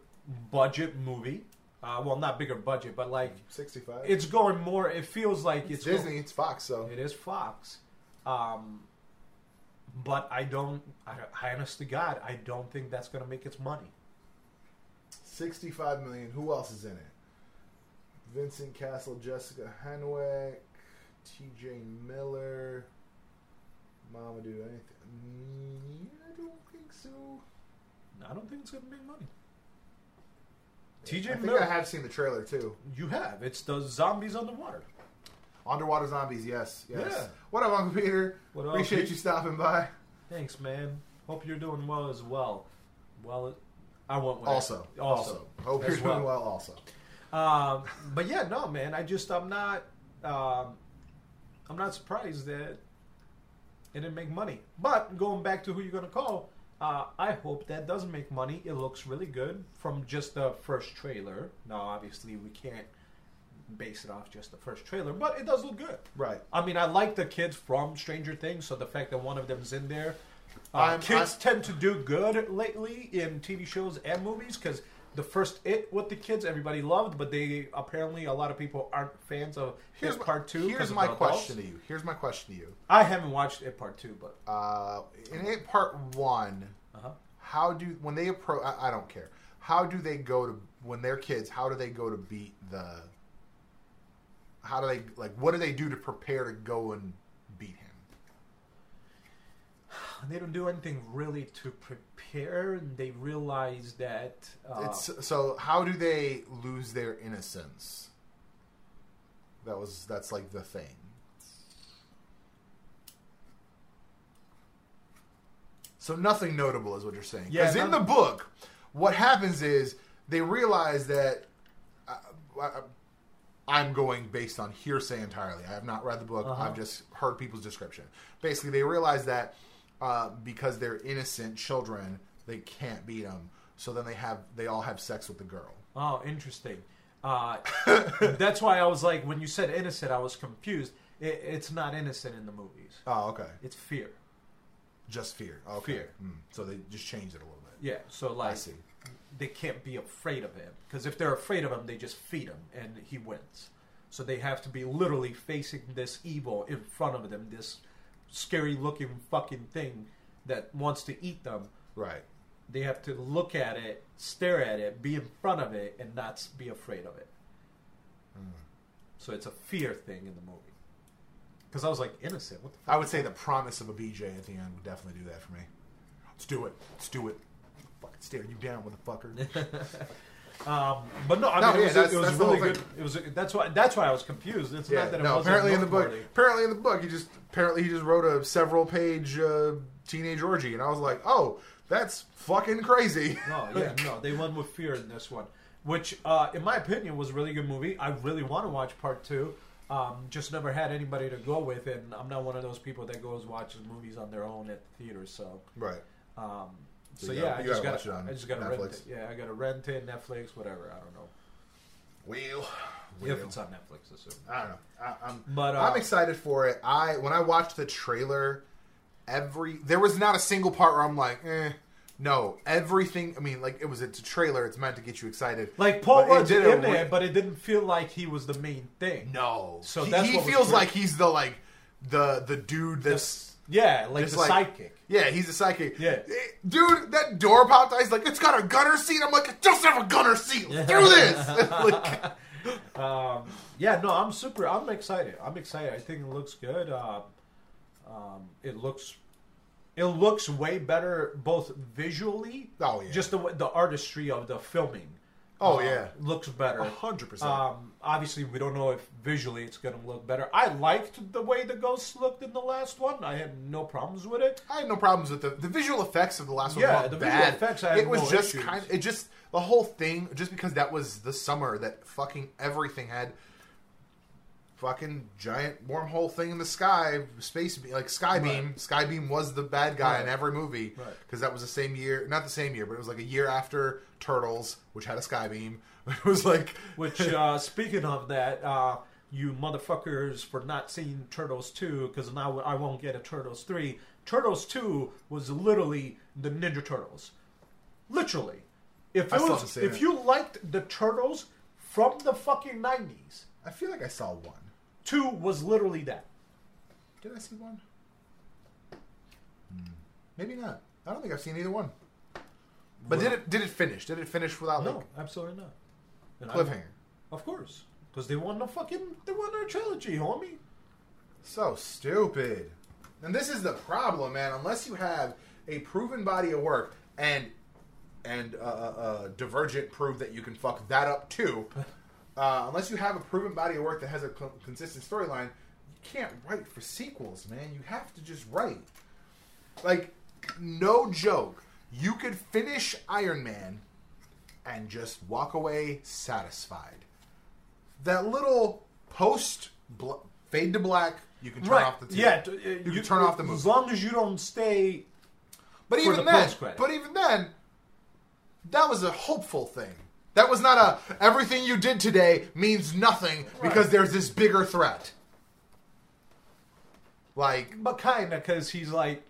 budget movie. Uh, well, not bigger budget, but like 65. it's going more. It feels like It's it's Disney. It's Fox. So It is Fox. Um, but I don't, I, I honest to God, I don't think that's going to make its money. 65 million. Who else is in it? Vincent Cassel, Jessica Henwick, T.J. Miller, Mama do anything? Mm, I don't think so. I don't think it's gonna make money. TJ I TJ think I have seen the trailer too. you have. It's the zombies underwater. Underwater zombies, yes, yes. Yeah. What up, Uncle Peter? What up, Appreciate Pete? you stopping by. Thanks, man. Hope you're doing well as well. Well, I won't. win. Also, also, hope you're as doing well. Also, Um, but yeah, no, man. I just I'm not um, I'm not surprised that it didn't make money. But going back to who you're gonna call, uh, I hope that doesn't make money. It looks really good from just the first trailer. Now, obviously, we can't base it off just the first trailer, but it does look good. right. I mean, I like the kids from Stranger Things, so the fact that one of them's in there. Uh, I'm- kids I'm- tend to do good lately in TV shows and movies because the first It with the kids everybody loved, but they apparently a lot of people aren't fans of Here's It Part Two. Here's my the adults. question to you. Here's my question to you. I haven't watched It Part Two, but Uh, in it part one, uh-huh. how do when they approach? I, I don't care. How do they go to when they're kids? How do they go to beat the? How do they like? What do they do to prepare to go and? They don't do anything really to prepare, and they realize that uh, It's so. How do they lose their innocence? That was that's like the thing. So nothing notable is what you're saying. Yeah, Because in the book, what happens is they realize that uh, uh, I'm going based on hearsay entirely. I have not read the book. Uh-huh. I've just heard people's description. Basically, they realize that uh, because they're innocent children, they can't beat them. So then they have they all have sex with the girl. Oh, interesting. Uh, that's why I was like, when you said innocent, I was confused. It, it's not innocent in the movies. Oh, okay. It's fear. Just fear. Okay. Fear. Mm. So they just changed it a little bit. Yeah. So like, I see. they can't be afraid of him because if they're afraid of him, they just feed him and he wins. So they have to be literally facing this evil in front of them, this scary looking fucking thing that wants to eat them. Right. They have to look at it, stare at it, be in front of it, and not be afraid of it. Hmm. So it's a fear thing in the movie. Because I was like, innocent. What the fuck? I would say the promise of a BJ at the end would definitely do that for me. Let's do it. Let's do it. Fucking stare you down, motherfucker. Um, but no, I No, mean, yeah, it was, that's- it was that's the really whole good. thing. It was that's why that's why I was confused. It's not that it No. wasn't Apparently in the book. noteworthy. Apparently in the book, he just apparently he just wrote a several page uh, teenage orgy, and I was like, oh, that's fucking crazy. No, yeah, no, they went with fear in this one, which, uh, in my opinion, was a really good movie. I really want to watch part two. Um, just never had anybody to go with, and I'm not one of those people that goes watches movies on their own at the theater. So, right. um, So so, yeah, gotta- I you just gotta got watch it on I just got to rent it. Yeah, I got to rent it, Netflix, whatever. I don't know Well, if it's on Netflix. Assume. I don't know. I, I'm But uh, I'm excited for it. I when I watched the trailer, every there was not a single part where I'm like, eh. No, everything. I mean, like it was. It's a trailer. It's meant to get you excited. like Paul it did in there, re- but it didn't feel like he was the main thing. No, So he, that's he what feels like he's the like the the dude that's Yeah, like the like- sidekick. Yeah he's a psychic. Yeah. Eh, dude, that door popped. out. He's like, it's got a gunner seat. I'm like, it doesn't have a gunner seat. Do this. like, Um, yeah, no, I'm super. I'm excited. I'm excited. I think it looks good. Um, um, it looks, it looks way better both visually. Oh, yeah. Just the the artistry of the filming. Oh, uh, yeah. looks better. A hundred percent. Um, obviously, we don't know if visually it's going to look better. I liked the way the ghosts looked in the last one. I had no problems with it. I had no problems with the the visual effects of the last one. Yeah, the not visual effects, I had it was no just issues. kind. It just the whole thing, just because that was the summer that fucking everything had fucking giant wormhole thing in the sky, space be- like Skybeam. Right. Skybeam was the bad guy in every movie Right. because that was the same year, not the same year, but it was like a year after Turtles, which had a Skybeam. It was like Which, uh, speaking of that, uh, you motherfuckers for not seeing Turtles 2, because now I won't get a Turtles 3. Turtles 2 was literally the Ninja Turtles. Literally. If, it was, if it. you liked the Turtles from the fucking 90s, I feel like I saw one. 2 was literally that. Did I see one? Hmm. Maybe not. I don't think I've seen either one. But Well- did it did it finish? Did it finish without No, like absolutely not. And I- cliffhanger? of course. Because they won the fucking, they won their trilogy, homie. So stupid. And this is the problem, man. Unless you have a proven body of work and and uh, uh, uh, Divergent proved that you can fuck that up too. Uh, unless you have a proven body of work that has a co- consistent storyline, you can't write for sequels, man. You have to just write. Like, no joke. You could finish Iron Man and just walk away satisfied. That little post bl- fade to black, you can turn right. off the TV. yeah, uh, you, can turn off the movie. As long as you don't stay. But even the then, but even then, that was a hopeful thing. That was not a everything you did today means nothing because there's this bigger threat. Like, But kind of, because he's like,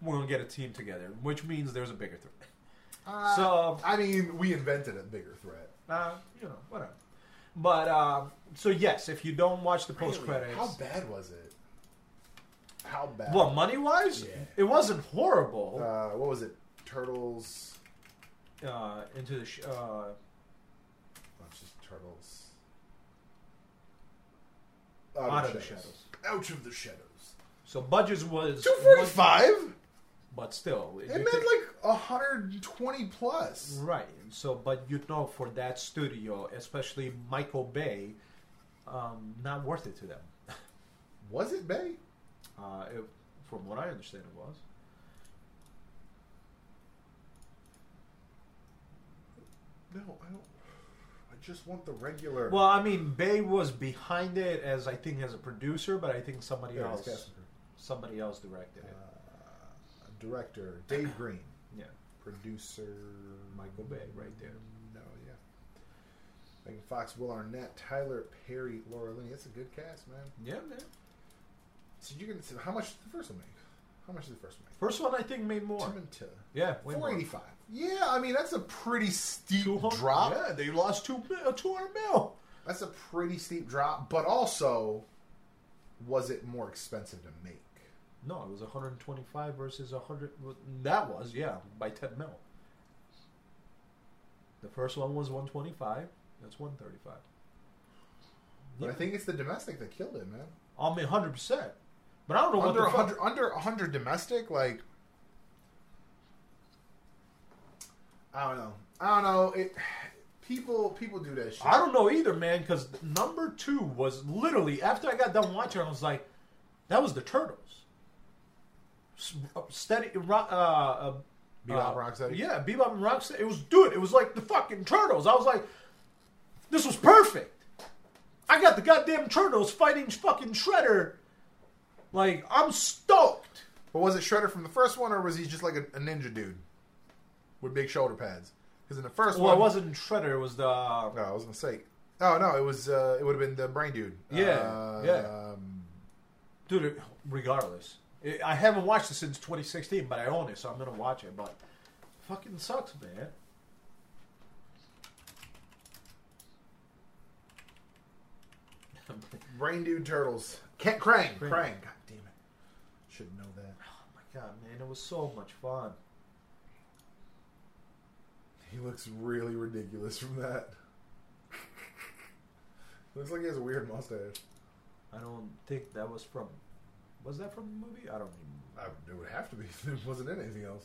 we're going to get a team together, which means there's a bigger threat. uh, So- I mean, we invented a bigger threat. Uh, you know, whatever. But, um, so yes, if you don't watch the post credits. How bad was it? How bad? Well, money wise, Yeah. it wasn't horrible. uh, what was it? Turtles. Uh, into the sh- uh, it's just turtles. out of the shadows. Out of the shadows. So budget was Two forty-five. but still, It you meant think- like hundred and twenty plus. right. So, but you know, for that studio, especially Michael Bay, um, not worth it to them. Was it Bay? Uh, it, from what I understand, it was. No, I don't. I just want the regular. Well, I mean, Bay was behind it as I think as a producer, but I think somebody Yeah, else, it's cast and somebody else directed it. Uh, director Dave Green, yeah, producer Michael Bay, right there. No, yeah. Megan Fox, Will Arnett, Tyler Perry, Laura Linney. That's a good cast, man. Yeah, man. So you can. So how much did the first one make? How much did the first one make? First one I think made more. Tia. Yeah. Four eighty five. Yeah, I mean that's a pretty steep 200 drop. Yeah, they lost two mil, uh, two hundred mil. That's a pretty steep drop. But also, was it more expensive to make? No, it was 125 versus 100. That was yeah, by 10 mil. The first one was 125. That's 135. But I think it's the domestic that killed it, man. I mean, 100. percent But I don't know under what the fuck. 100 under 100 domestic like I don't know. I don't know. It people people do that shit. I don't know either, man. Because number two was literally after I got done watching, I was like, "That was the turtles." Uh, Steady, uh, uh, Bebop uh, Rocksteady? Yeah, Bebop and Rocksteady. It was, dude. It was like the fucking turtles. I was like, "This was perfect." I got the goddamn turtles fighting fucking Shredder. Like, I'm stoked. But was it Shredder from the first one, or was he just like a, a ninja dude with big shoulder pads? Because in the first Well, one, it wasn't Shredder. It was the No, I was gonna say. Oh no, it was. Uh, it would have been the brain dude. Yeah, Uh, yeah. Um, Dude, regardless, I I haven't watched it since 2016, but I own it, so I'm gonna watch it. But fucking sucks, man. brain dude turtles. Can't Krang. Krang. Krang. God damn it. Should know that. Oh my god, man, it was so much fun. He looks really ridiculous from that. looks like he has a weird mustache. I don't think that was from. Was that from the movie? I don't even. I, it would have to be if it wasn't in anything else.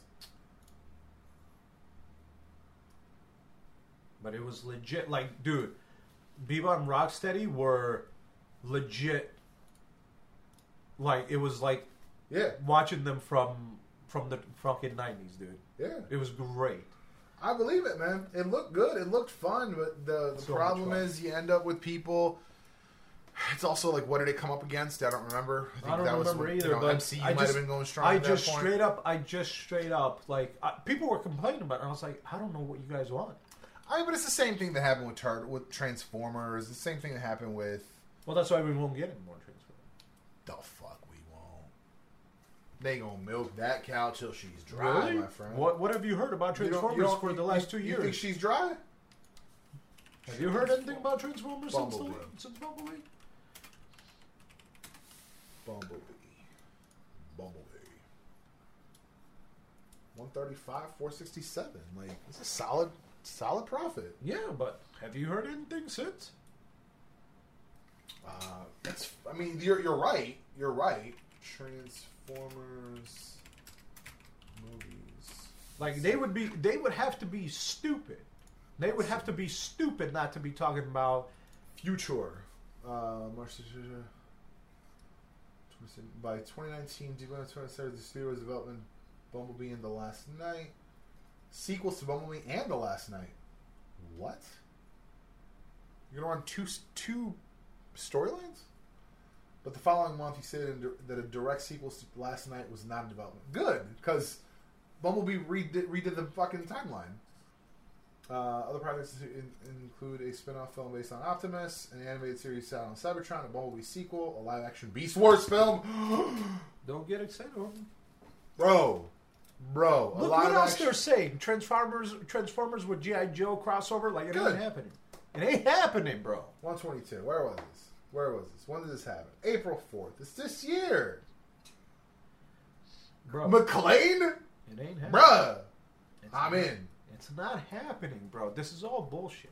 But it was legit. Like, dude, Bebop and Rocksteady were legit. Like, it was like Yeah, watching them from from the fucking 90s, dude. yeah. It was great. I believe it, man. It looked good. It looked fun, but the, the So problem is you end up with people. It's also like, what did it come up against? I don't remember. I, think I don't that was remember when, either, You know, but MCU I might just- have been going strong. I at that just straight up, I just straight up, like, I, people were complaining about it, and I was like, I don't know what you guys want. I mean, but it's the same thing that happened with Tar- with Transformers. The same thing that happened with Well, that's why we won't get any more Transformers. the fuck we won't. They gonna milk that cow till she's dry, my friend. What What have you heard about You don't- Transformers you don't- for the you- last two you years? think she's dry? have you heard anything about Transformers since, the, Bumblebee. since Bumblebee? Bumblebee. Bumblebee. 135, 467. Like, it's a solid, solid profit. Yeah, but have you heard anything since? Uh, that's, I mean, you're, you're right. You're right. Transformers movies. Like they would be, they would have to be stupid. They would have to be stupid not to be talking about. Future. Uh, by 2019, Deep started the studio's development Bumblebee and the Last Knight, Sequels to Bumblebee and the Last Knight. What? You're gonna run two two storylines? But the following month, he said that a direct sequel to Last Knight was not in development. Good, because Bumblebee redid, redid the fucking timeline. Uh, other projects in, include a spin-off film based on Optimus, an animated series set on Cybertron, a Bumblebee sequel, a live-action Beast Wars film. Don't get excited, bro. Bro, look what else action... they're saying. Transformers, Transformers with GI Joe crossover, like it Good. ain't happening. It ain't happening, bro. One twenty-two. Where was this? Where was this? When did this happen? April fourth. It's this year. Bro, McClane. It ain't happening, bruh. I'm in. It's not happening, bro. This is all bullshit.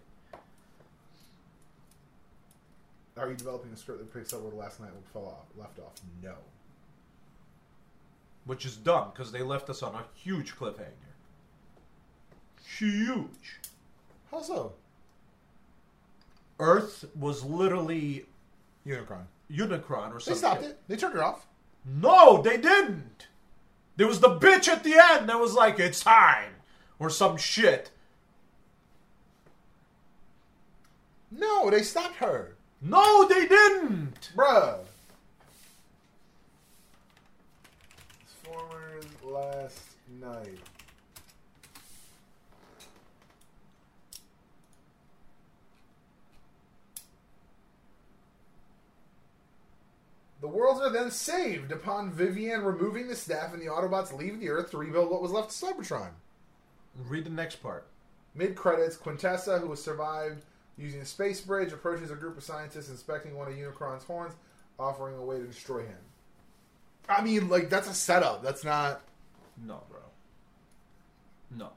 Are you developing a script that picks up where the Last Knight fell off, left off? No. Which is dumb because they left us on a huge cliffhanger. Huge. How so? Earth was literally Unicron. Unicron or something. They stopped it. They turned it off. No, they didn't. There was the bitch at the end that was like, "It's time." or some shit. No, they stopped her. No, they didn't. Bruh. Transformers Last Knight. The worlds are then saved upon Vivian removing the staff and the Autobots leave the Earth to rebuild what was left of Cybertron. Read the next part. Mid credits, Quintessa, who has survived using a space bridge, approaches a group of scientists inspecting one of Unicron's horns, offering a way to destroy him. I mean, like that's a setup. That's not. No, bro. No.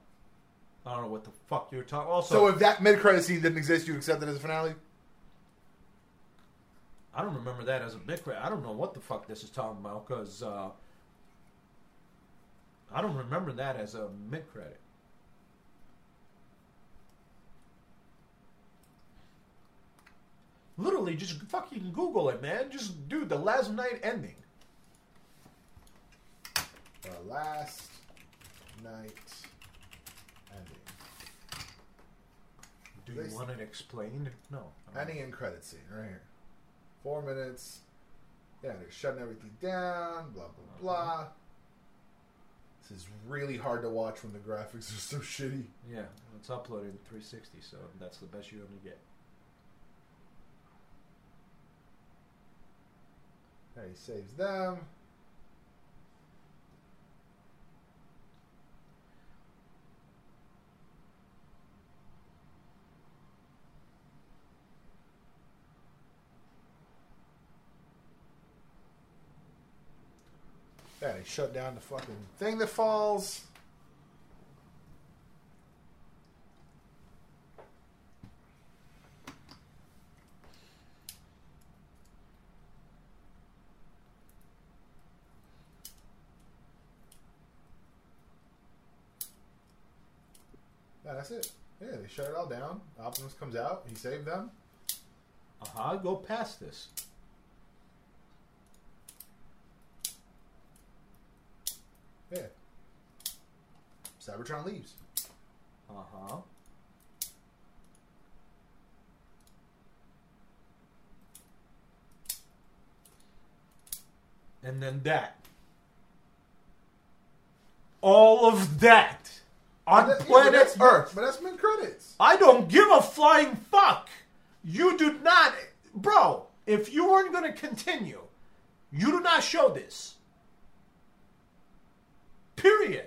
I don't know what the fuck you're talking. Also, so if that mid credit scene didn't exist, you'd accept it as a finale. I don't remember that as a mid credit. I don't know what the fuck this is talking about because uh, I don't remember that as a mid credit. Literally, just fucking Google it, man. Just do the Last Knight ending. The Last Knight ending. Do you want it explained? No. Ending and credit scene right here. Four minutes. Yeah, they're shutting everything down. Blah blah uh-huh. blah. This is really hard to watch when the graphics are so shitty. Yeah, it's uploaded in 360, so that's the best you're gonna get. Okay, he saves them. Yeah, he shut down the fucking thing that falls. Yeah, that's it. Yeah, they shut it all down. Optimus comes out. He saved them. Uh huh. Go past this. Yeah. Cybertron leaves. Uh huh. And then that. All of that on that, planet yeah, Earth. But that's mid credits. I don't give a flying fuck. You do not, bro. If you weren't going to continue, you do not show this. Period.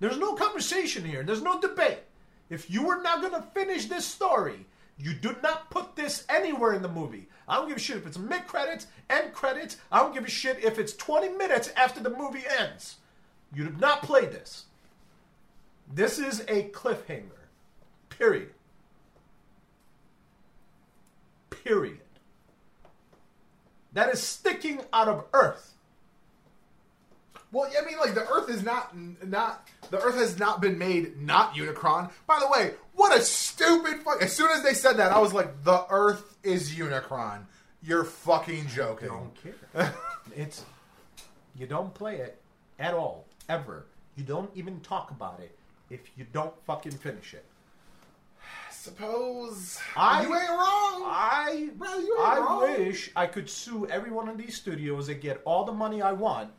There's no conversation here. There's no debate. If you were not going to finish this story, you do not put this anywhere in the movie. I don't give a shit if it's mid credits, end credits. I don't give a shit if it's 20 minutes after the movie ends. You did not play this. This is a cliffhanger. Period. Period. that is sticking out of Earth. Well, I mean, like the Earth is not not the Earth has not been made not Unicron. By the way, what a stupid fuck! As soon as they said that, I was like, the Earth is Unicron. You're fucking joking. don't care. it's you don't play it at all ever. You don't even talk about it if you don't fucking finish it. Suppose I- you ain't wrong. I Bro, you ain't I wrong. wish I could sue every one of these studios and get all the money I want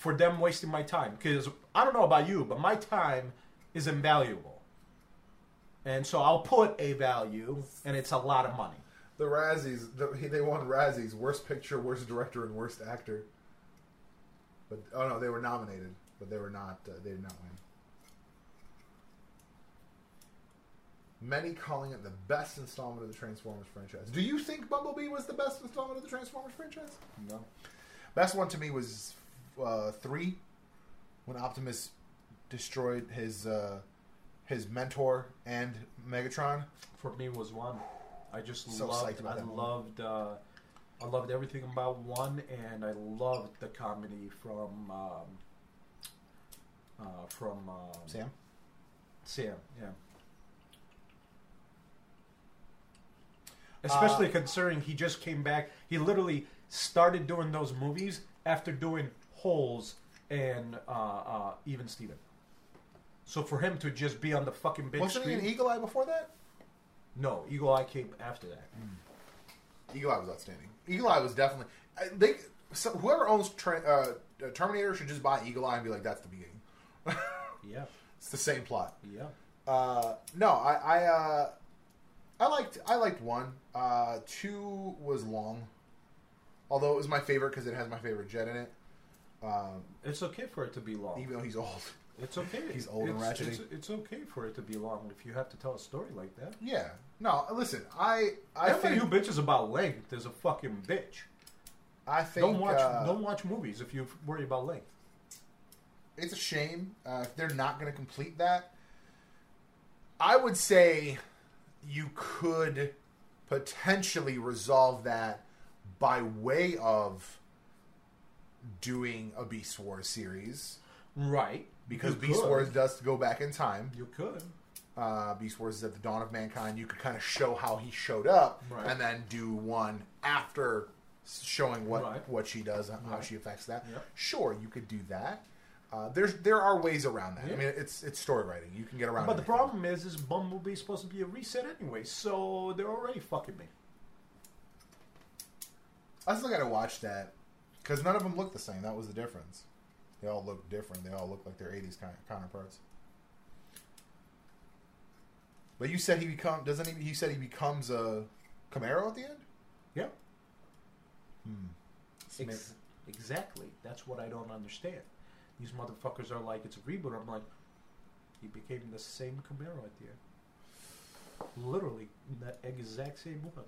for them wasting my time. Because I don't know about you, but my time is invaluable, and so I'll put a value, and it's a lot of money. The Razzies, the, they won Razzies, worst picture, worst director, and worst actor. But oh no, they were nominated, but they were not. Uh, they did not win. Many calling it the best installment of the Transformers franchise. Do you think Bumblebee was the best installment of the Transformers franchise? No. Best one to me was uh, three, when Optimus destroyed his uh, his mentor and Megatron. For me, was one. I just So loved. I loved. Uh, I loved everything about one, and I loved the comedy from um, uh, from um, Sam. Sam, yeah. Especially Uh, considering he just came back. He literally started doing those movies after doing Holes and uh, uh, Even Steven. So for him to just be on the fucking big Wasn't he screen, in Eagle Eye before that? no, Eagle Eye came after that. Eagle Eye was outstanding. Eagle Eye was definitely. I, they so whoever owns tra- uh, Terminator should just buy Eagle Eye and be like, that's the beginning. Yeah, It's the same plot. yeah. Uh, no, I I, uh, I liked I liked one. Uh, two was long, although it was my favorite because it has my favorite jet in it. Um, It's okay for it to be long. even though he's old. It's okay. He's old and it's, ratchety. It's, it's okay for it to be long if you have to tell a story like that. Yeah. No, listen. I I Everybody think who bitches about length is a fucking bitch. I think don't watch uh, don't watch movies if you worry about length. it's a shame uh, if they're not going to complete that. I would say you could potentially resolve that by way of doing a Beast Wars series Right. because You Beast could. Wars does go back in time. You could. Uh, Beast Wars is at the dawn of mankind. You could kind of show how he showed up, Right. and then do one after showing what Right. what she does and how Right. she affects that. Yep. Sure, you could do that. Uh, there's there are ways around that. I mean, it's it's story writing. You can get around. It. But the problem is, is Bumblebee's supposed to be a reset anyway, so they're already fucking me. I still got to watch that because none of them look the same. That was the difference. They all look different. They all look like their '80s kind counterparts. But you said he become doesn't he? He said he becomes a Camaro at the end. Yeah. Hmm. Ex- exactly. That's what I don't understand. These motherfuckers are like, it's a reboot. I'm like, he became the same Camaro at the end. Literally, the exact same one.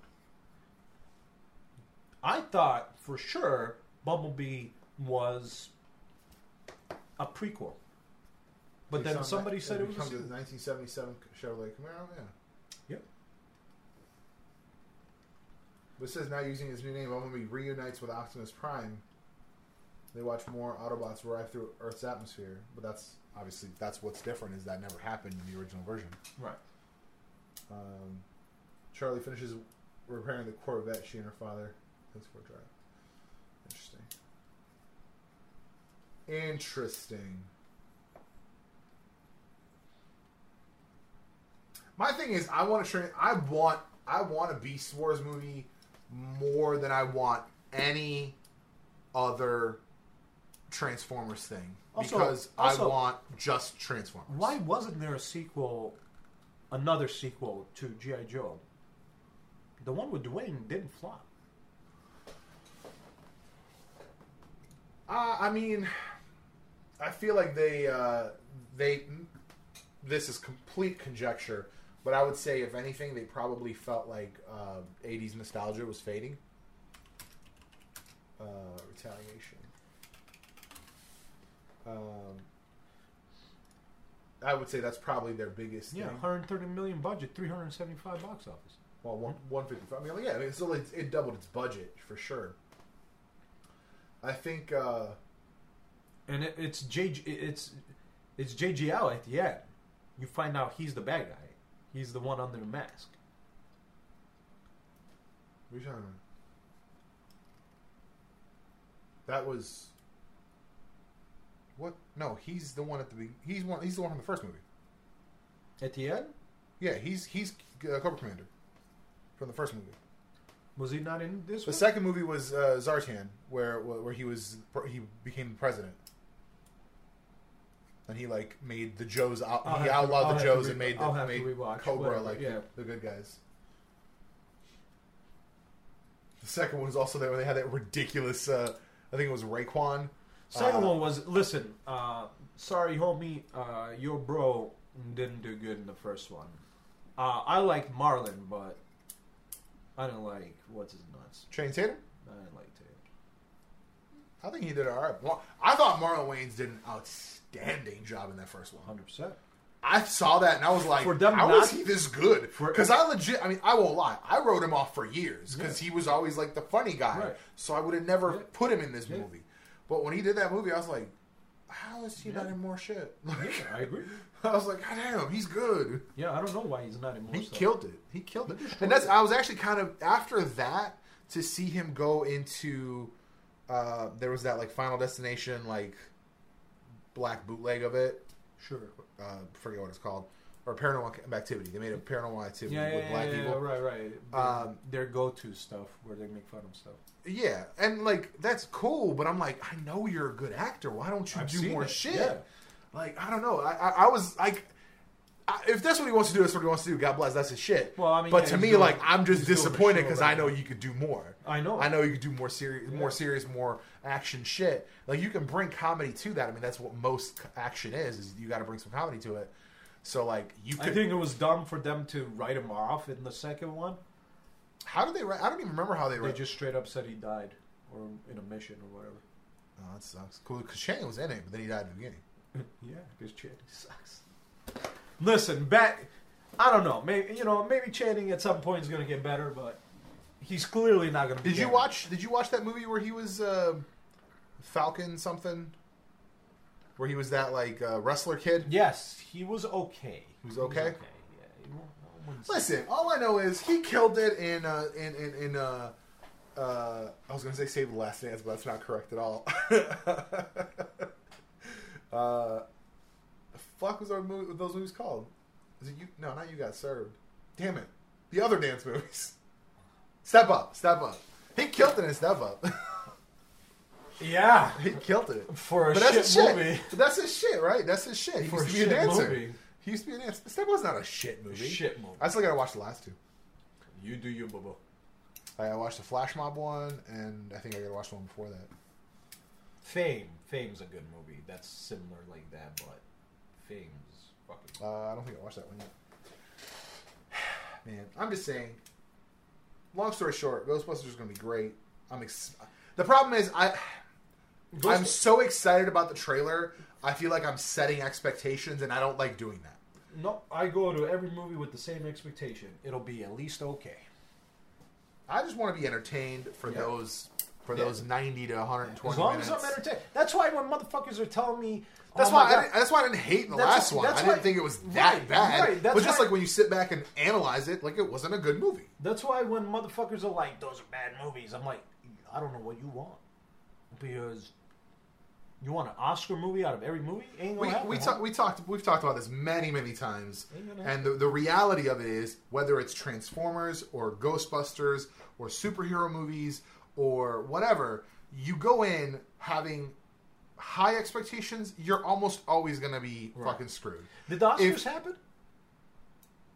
I thought for sure Bumblebee was a prequel. But then on somebody that, said it was a becomes a sequel. 1977 Chevrolet Camaro. Yeah. Yep. But it says now using his new name, Bumblebee reunites with Optimus Prime. They watch more Autobots arrive through Earth's atmosphere, but that's obviously that's what's different is that never happened in the original version. Right. Um, Charlie finishes repairing the Corvette she and her father takes for a drive. Interesting. Interesting. My thing is, I want to train. I want. I want a Beast Wars movie more than I want any other Transformers thing Also- because also- I want just Transformers. Why wasn't there a sequel, another sequel to G.I. Joe? The one with Dwayne didn't flop. Uh, I mean, I feel like they uh, they. This is complete conjecture, but I would say if anything, they probably felt like uh, '80s nostalgia was fading. Uh, retaliation. Um, I would say that's probably their biggest. Yeah, thing. 130 million budget, 375 box office. Well, one one fifty five. I mean, yeah, I mean, so it, it doubled its budget for sure. I think uh, and it, it's J. It's it's JGL at the end. You find out he's the bad guy. He's the one under the mask. what are you talking about? That was what? No, he's the one at the be- he's one he's the one from the first movie. At the end, Yeah, he's he's uh, Cobra Commander from the first movie. Was he not in this? One? The one? second movie was uh, Zartan, where where he was he became the president, and he like made the Joes out. He to- outlawed I'll the Joes re- and made the, to made Cobra whatever, like yeah. the, the good guys. The second one was also there where they had that ridiculous. Uh, I think it was Raekwon. Second Uh, one was listen. Uh, sorry, homie, uh, your bro didn't do good in the first one. Uh, I like Marlon, but I didn't like what's his nuts. Channing Tatum. I didn't like Tatum. I think he did all right. Well, I thought Marlon Wayans did an outstanding job in that first one. Hundred percent. I saw that and I was like, For them how not- is he this good? Because I legit, I mean, I won't lie. I wrote him off for years because he was always like the funny guy. Right. So I would have never Yeah. put him in this Yeah. movie. But when he did that movie, I was like, how is he Yeah. not in more shit? Like, I agree. I was like, God damn, he's good. Yeah, I don't know why he's not in more He stuff. killed it. He killed it. He destroyed And that's it. I was actually kind of after that to see him go into uh there was that like Final Destination like black bootleg of it. Sure. Uh forget what it's called. Or paranormal activity. They made a paranormal activity Yeah, with yeah, black yeah, people. right, right. Their, Um, their go-to stuff where they make fun of stuff. Yeah, and like that's cool, but I'm like, I know you're a good actor. Why don't you I've do more it, shit? Like I don't know. I I, I was like, I, if that's what he wants to do, that's what he wants to do. God bless. That's his shit. Well, I mean, but to me, doing- like I'm just he's doing a disappointed because right I know now. you could do more. I know. I know you could do more serious, more serious, more action shit. Like you can bring comedy to that. I mean, that's what most action is. Is you got to bring some comedy to it. So like you I think it was dumb for them to write him off in the second one. how did they? write I don't even remember how they. Write They wrote. just straight up said he died, or in a mission or whatever. Oh, that sucks. Cool, because Shane was in it, but then he died at the beginning. yeah, because Channing sucks. Listen, back. I don't know. Maybe you know. Maybe Channing at some point is going to get better, but he's clearly not going to. Be Did you watch? Did you watch that movie where he was uh, Falcon something? Where he was that like uh, wrestler kid? Yes, he was okay. He was okay? He won't, I wouldn't Listen, all I know is he killed it in uh, in in, in uh, uh, I was gonna say Save the Last Dance, but that's not correct at all. uh, the fuck was those movies, those movies called? Is it you? No, not you got served. Damn it! The other dance movies. Step up, step up. He killed it in Step Up. Yeah, he killed it. for a But that's shit his shit. movie. But that's his shit, right? That's his shit. He For used a to be a dancer. movie. He used to be a dancer. Step was not a shit movie. Shit movie. I still gotta watch the last two. You do you, Bobo. I I watched the Flash Mob one, and I think I gotta watch the one before that. Fame. Fame's a good movie. That's similar like that, but Fame's fucking. Uh, I don't think I watched that one yet. Man, I'm just saying. Long story short, Ghostbusters is gonna be great. I'm. Ex- the problem is I. I'm so excited about the trailer. I feel like I'm setting expectations, and I don't like doing that. No, I go to every movie with the same expectation. It'll be at least okay. I just want to be entertained for Yeah. those for Yeah. those 90 to 120 As long minutes. as I'm entertained. That's why when motherfuckers are telling me, oh That's oh why I didn't, that's why I didn't hate the That's last why- one. I didn't why- think it was that right, bad. right, but just why- like when you sit back and analyze it, like it wasn't a good movie. That's why when motherfuckers are like, "Those are bad movies," I'm like, I don't know what you want because you want an Oscar movie out of every movie. Ain't We happen. we, huh? talk, we talked we've talked about this many many times, and the, the reality of it is whether it's Transformers or Ghostbusters or superhero movies or whatever, you go in having high expectations, you're almost always going to be Right. fucking screwed. Did the Oscars if- happen?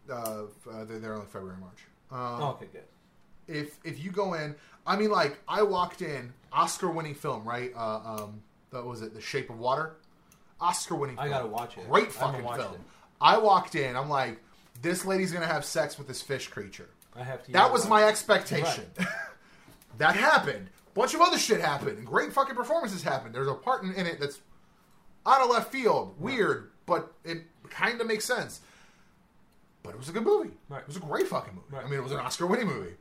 Uh, uh, they're, they're only February March. Um, Oh, okay, good. if if you go in, I mean, like I walked in, Oscar-winning film, right? Uh, um, that was it, The Shape of Water, Oscar-winning. I film. gotta watch it. Great fucking watched film. it. I walked in, I'm like, this lady's gonna have sex with this fish creature. I have to. That was my it. expectation. that happened. Bunch of other shit happened. and Great fucking performances happened. There's a part in, it that's out of left field, weird, but it kind of makes sense. But it was a good movie. Right. It was a great fucking movie. Right. I mean, it was an Oscar-winning movie.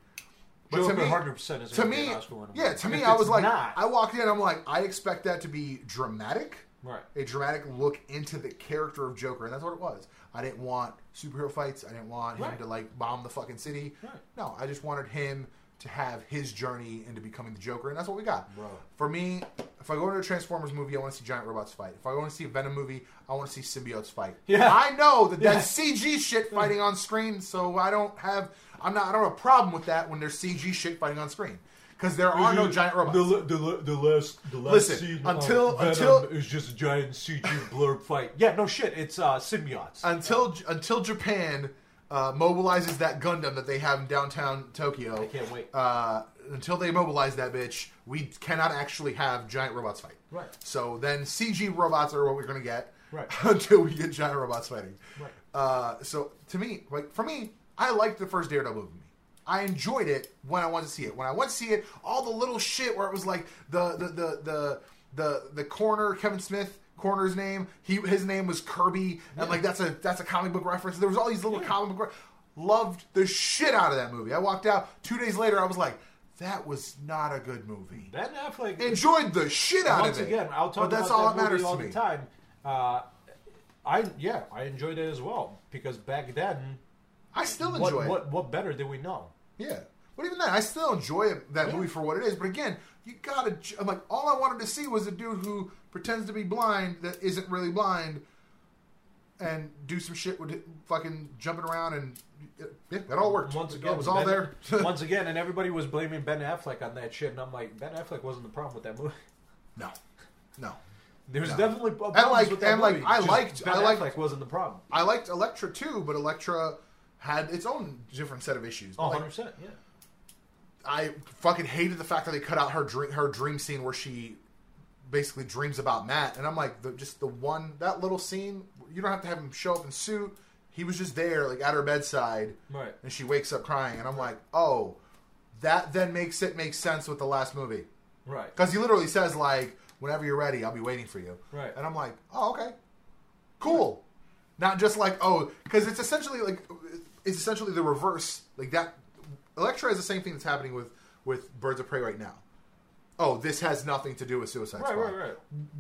But to me- hundred percent is to me, an Oscar winner. yeah, to If me, I was like, not, I walked in, I'm like, I expect that to be dramatic, right. a dramatic look into the character of Joker, and that's what it was. I didn't want superhero fights. I didn't want him Right. to like bomb the fucking city. Right. No, I just wanted him to have his journey into becoming the Joker, and that's what we got. Bro. For me, if I go into a Transformers movie, I want to see giant robots fight. If I go to see a Venom movie, I want to see symbiotes fight. Yeah. I know that Yeah. that's CG shit fighting on screen, so I don't have I'm not I don't have a problem with that when there's CG shit fighting on screen because there are no giant robots. The, the, the last the last Listen, until- of until- is just a giant CG blurb fight. Yeah, no shit. It's uh, symbiotes. until until Japan uh, mobilizes that Gundam that they have in downtown Tokyo. I can't wait. Uh, until they mobilize that bitch, we cannot actually have giant robots fight. Right. So then CG robots are what we're gonna get. Right. until we get giant robots fighting. Right. Uh, so to me, like for me, I liked the first Daredevil movie. I enjoyed it when I wanted to see it. When I went to see it, all the little shit where it was like the the the the the, the corner Kevin Smith corner's name. He his name was Kirby, and like that's a that's a comic book reference. There was all these little comic book. Re- loved the shit out of that movie. I walked out two days later. I was like, that was not a good movie. Ben Affleck. Enjoyed the shit out of it. again, I'll talk but that's all that that matters all to the time. Uh, I yeah, I enjoyed it as well because back then, I still what, enjoy it. what what better did we know? Yeah. But even then, I still enjoy it, that Yeah. movie for what it is. But again, you gotta. I'm like, all I wanted to see was a dude who pretends to be blind that isn't really blind, and do some shit with it, fucking jumping around and yeah, that all worked. Once again, it was all Ben- there. once again, and everybody was blaming Ben Affleck on that shit, and I'm like, Ben Affleck wasn't the problem with that movie. no, no. There's No. definitely problems like- with that and, like, movie. I just liked- Ben I liked- Affleck wasn't the problem. I liked Elektra too, but Elektra had its own different set of issues. Oh, 100 percent, yeah. I fucking hated the fact that they cut out her dream her dream scene where she basically dreams about Matt, and I'm like, the, just the one that little scene. You don't have to have him show up in suit. He was just there, like at her bedside, Right. and she wakes up crying, and I'm like, oh, that then makes it make sense with the last movie Right. because he literally says like, whenever you're ready, I'll be waiting for you. Right. And I'm like, oh, okay, cool. Not just like, oh, because it's essentially like, it's essentially the reverse. Like that, Elektra is the same thing that's happening with with Birds of Prey right now. Oh, this has nothing to do with Suicide Right, Squad. right, right.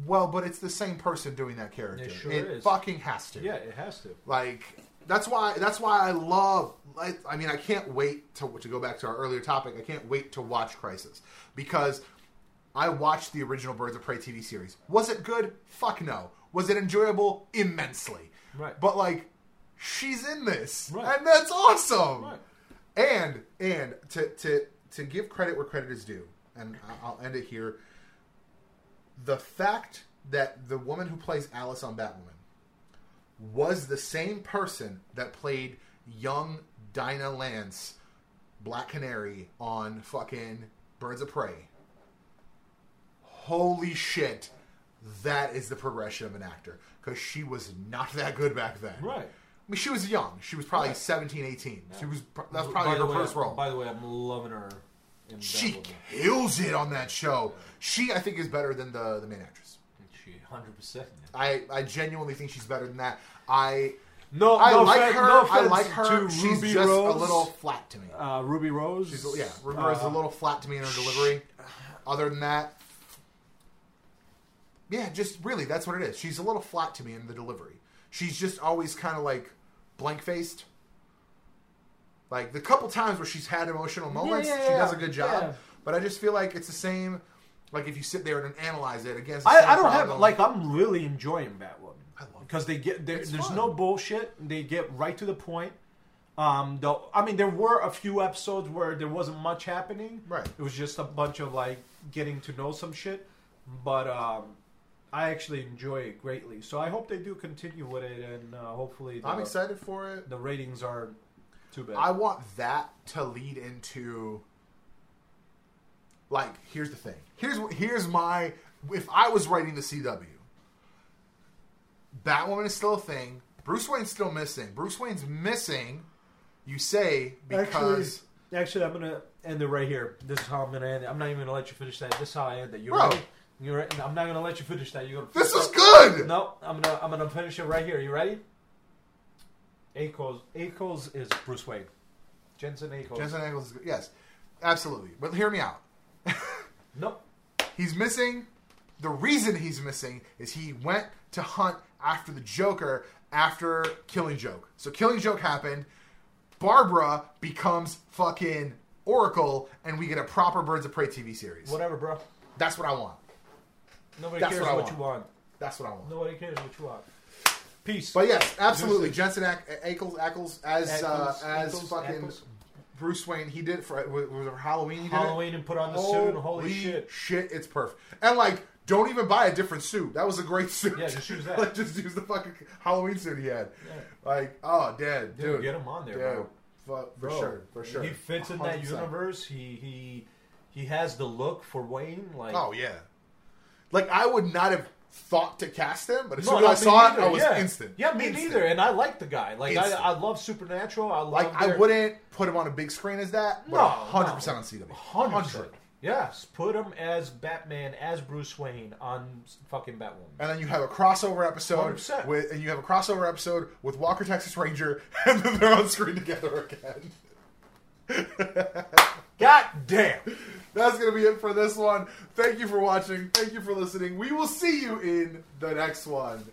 Well, but it's the same person doing that character. It sure it is. fucking has to. Yeah, it has to. Like that's why that's why I love. Like, I mean, I can't wait to to go back to our earlier topic. I can't wait to watch Crisis because I watched the original Birds of Prey TV series. Was it good? Fuck no. Was it enjoyable? Immensely. Right. But like, she's in this, Right. and that's awesome. Right. And and to to to give credit where credit is due, and I'll end it here. The fact that the woman who plays Alice on Batwoman was the same person that played young Dinah Lance, Black Canary, on fucking Birds of Prey. Holy shit, that is the progression of an actor. Because she was not that good back then. Right. I mean, she was young. She was probably Right. 17, 18. She was. That's By probably the her way, first role. By the way, I'm loving her. In she kills it on that show. She, I think, is better than the the main actress. She 100. percent I, I genuinely think she's better than that. I No, I no like offense- her. no I like her. She's Ruby just Rose. a little flat to me. Uh, Ruby Rose. She's yeah, Ruby Rose is a uh, little flat to me in her delivery. Other than that, yeah, just really that's what it is. She's a little flat to me in the delivery. She's just always kind of like blank faced. Like the couple times where she's had emotional moments, yeah, she does a good job. yeah. But I just feel like it's the same. Like if you sit there and analyze it against, I, same I don't have like I'm really enjoying Batwoman I love it. because they get there's fun. no bullshit. They get right to the point. Um, though I mean, there were a few episodes where there wasn't much happening. Right. It was just a bunch of like getting to know some shit. But um, I actually enjoy it greatly. So I hope they do continue with it, and uh, hopefully the, I'm excited for it. the ratings are too bad. I want that to lead into like here's the thing. Here's here's my if I was writing the CW, Batwoman is still a thing. Bruce Wayne's still missing. Bruce Wayne's missing. You say because Actually, actually, I'm gonna end it right here. This is how I'm gonna end it. I'm not even gonna let you finish that. This is how I end it. You Bro. ready? You ready? I'm not gonna let you finish that. You're gonna. this is good. No, I'm gonna I'm gonna finish it right here. You ready? Ackles Ackles is Bruce Wayne. Jensen Ackles. Jensen Ackles is good. Yes. Absolutely. But hear me out. Nope. He's missing. The reason he's missing is he went to hunt after the Joker after Killing Joke. So Killing Joke happened. Barbara becomes fucking Oracle, and we get a proper Birds of Prey TV series. Whatever, bro. That's what I want. Nobody That's cares what I what, want. you want. That's what I want. Nobody cares what you want. Peace. But yes, absolutely. Usage. Jensen Ack- Ackles, Ackles as uh, Ackles, as Ackles, fucking Ackles. Bruce Wayne. He did it for was it Halloween. He did Halloween and put on the suit. and Holy shit. shit, it's perfect. And like, don't even buy a different suit. That was a great suit. Yeah, just use that. like, just use the fucking Halloween suit he had. Yeah. Like, oh, dead, Dude, dude, get him on there, dude, bro. Fu- for Bro, sure, for sure. He fits in that 100%. universe. He he he has the look for Wayne. Like Oh yeah. Like I would not have thought to cast him, but as No, soon as I not me saw it, I was yeah. instant. Yeah, me Instant. neither. And I like the guy. Like I, I love Supernatural. I love Like I wouldn't put him on a big screen as that, No, hundred no. percent on CW. Hundred. Yes, put him as Batman, as Bruce Wayne on fucking Batwoman. And then you have a crossover episode 100%. with, and you have a crossover episode with Walker Texas Ranger, and then they're on screen together again. God damn. That's gonna be it for this one. Thank you for watching. Thank you for listening. We will see you in the next one.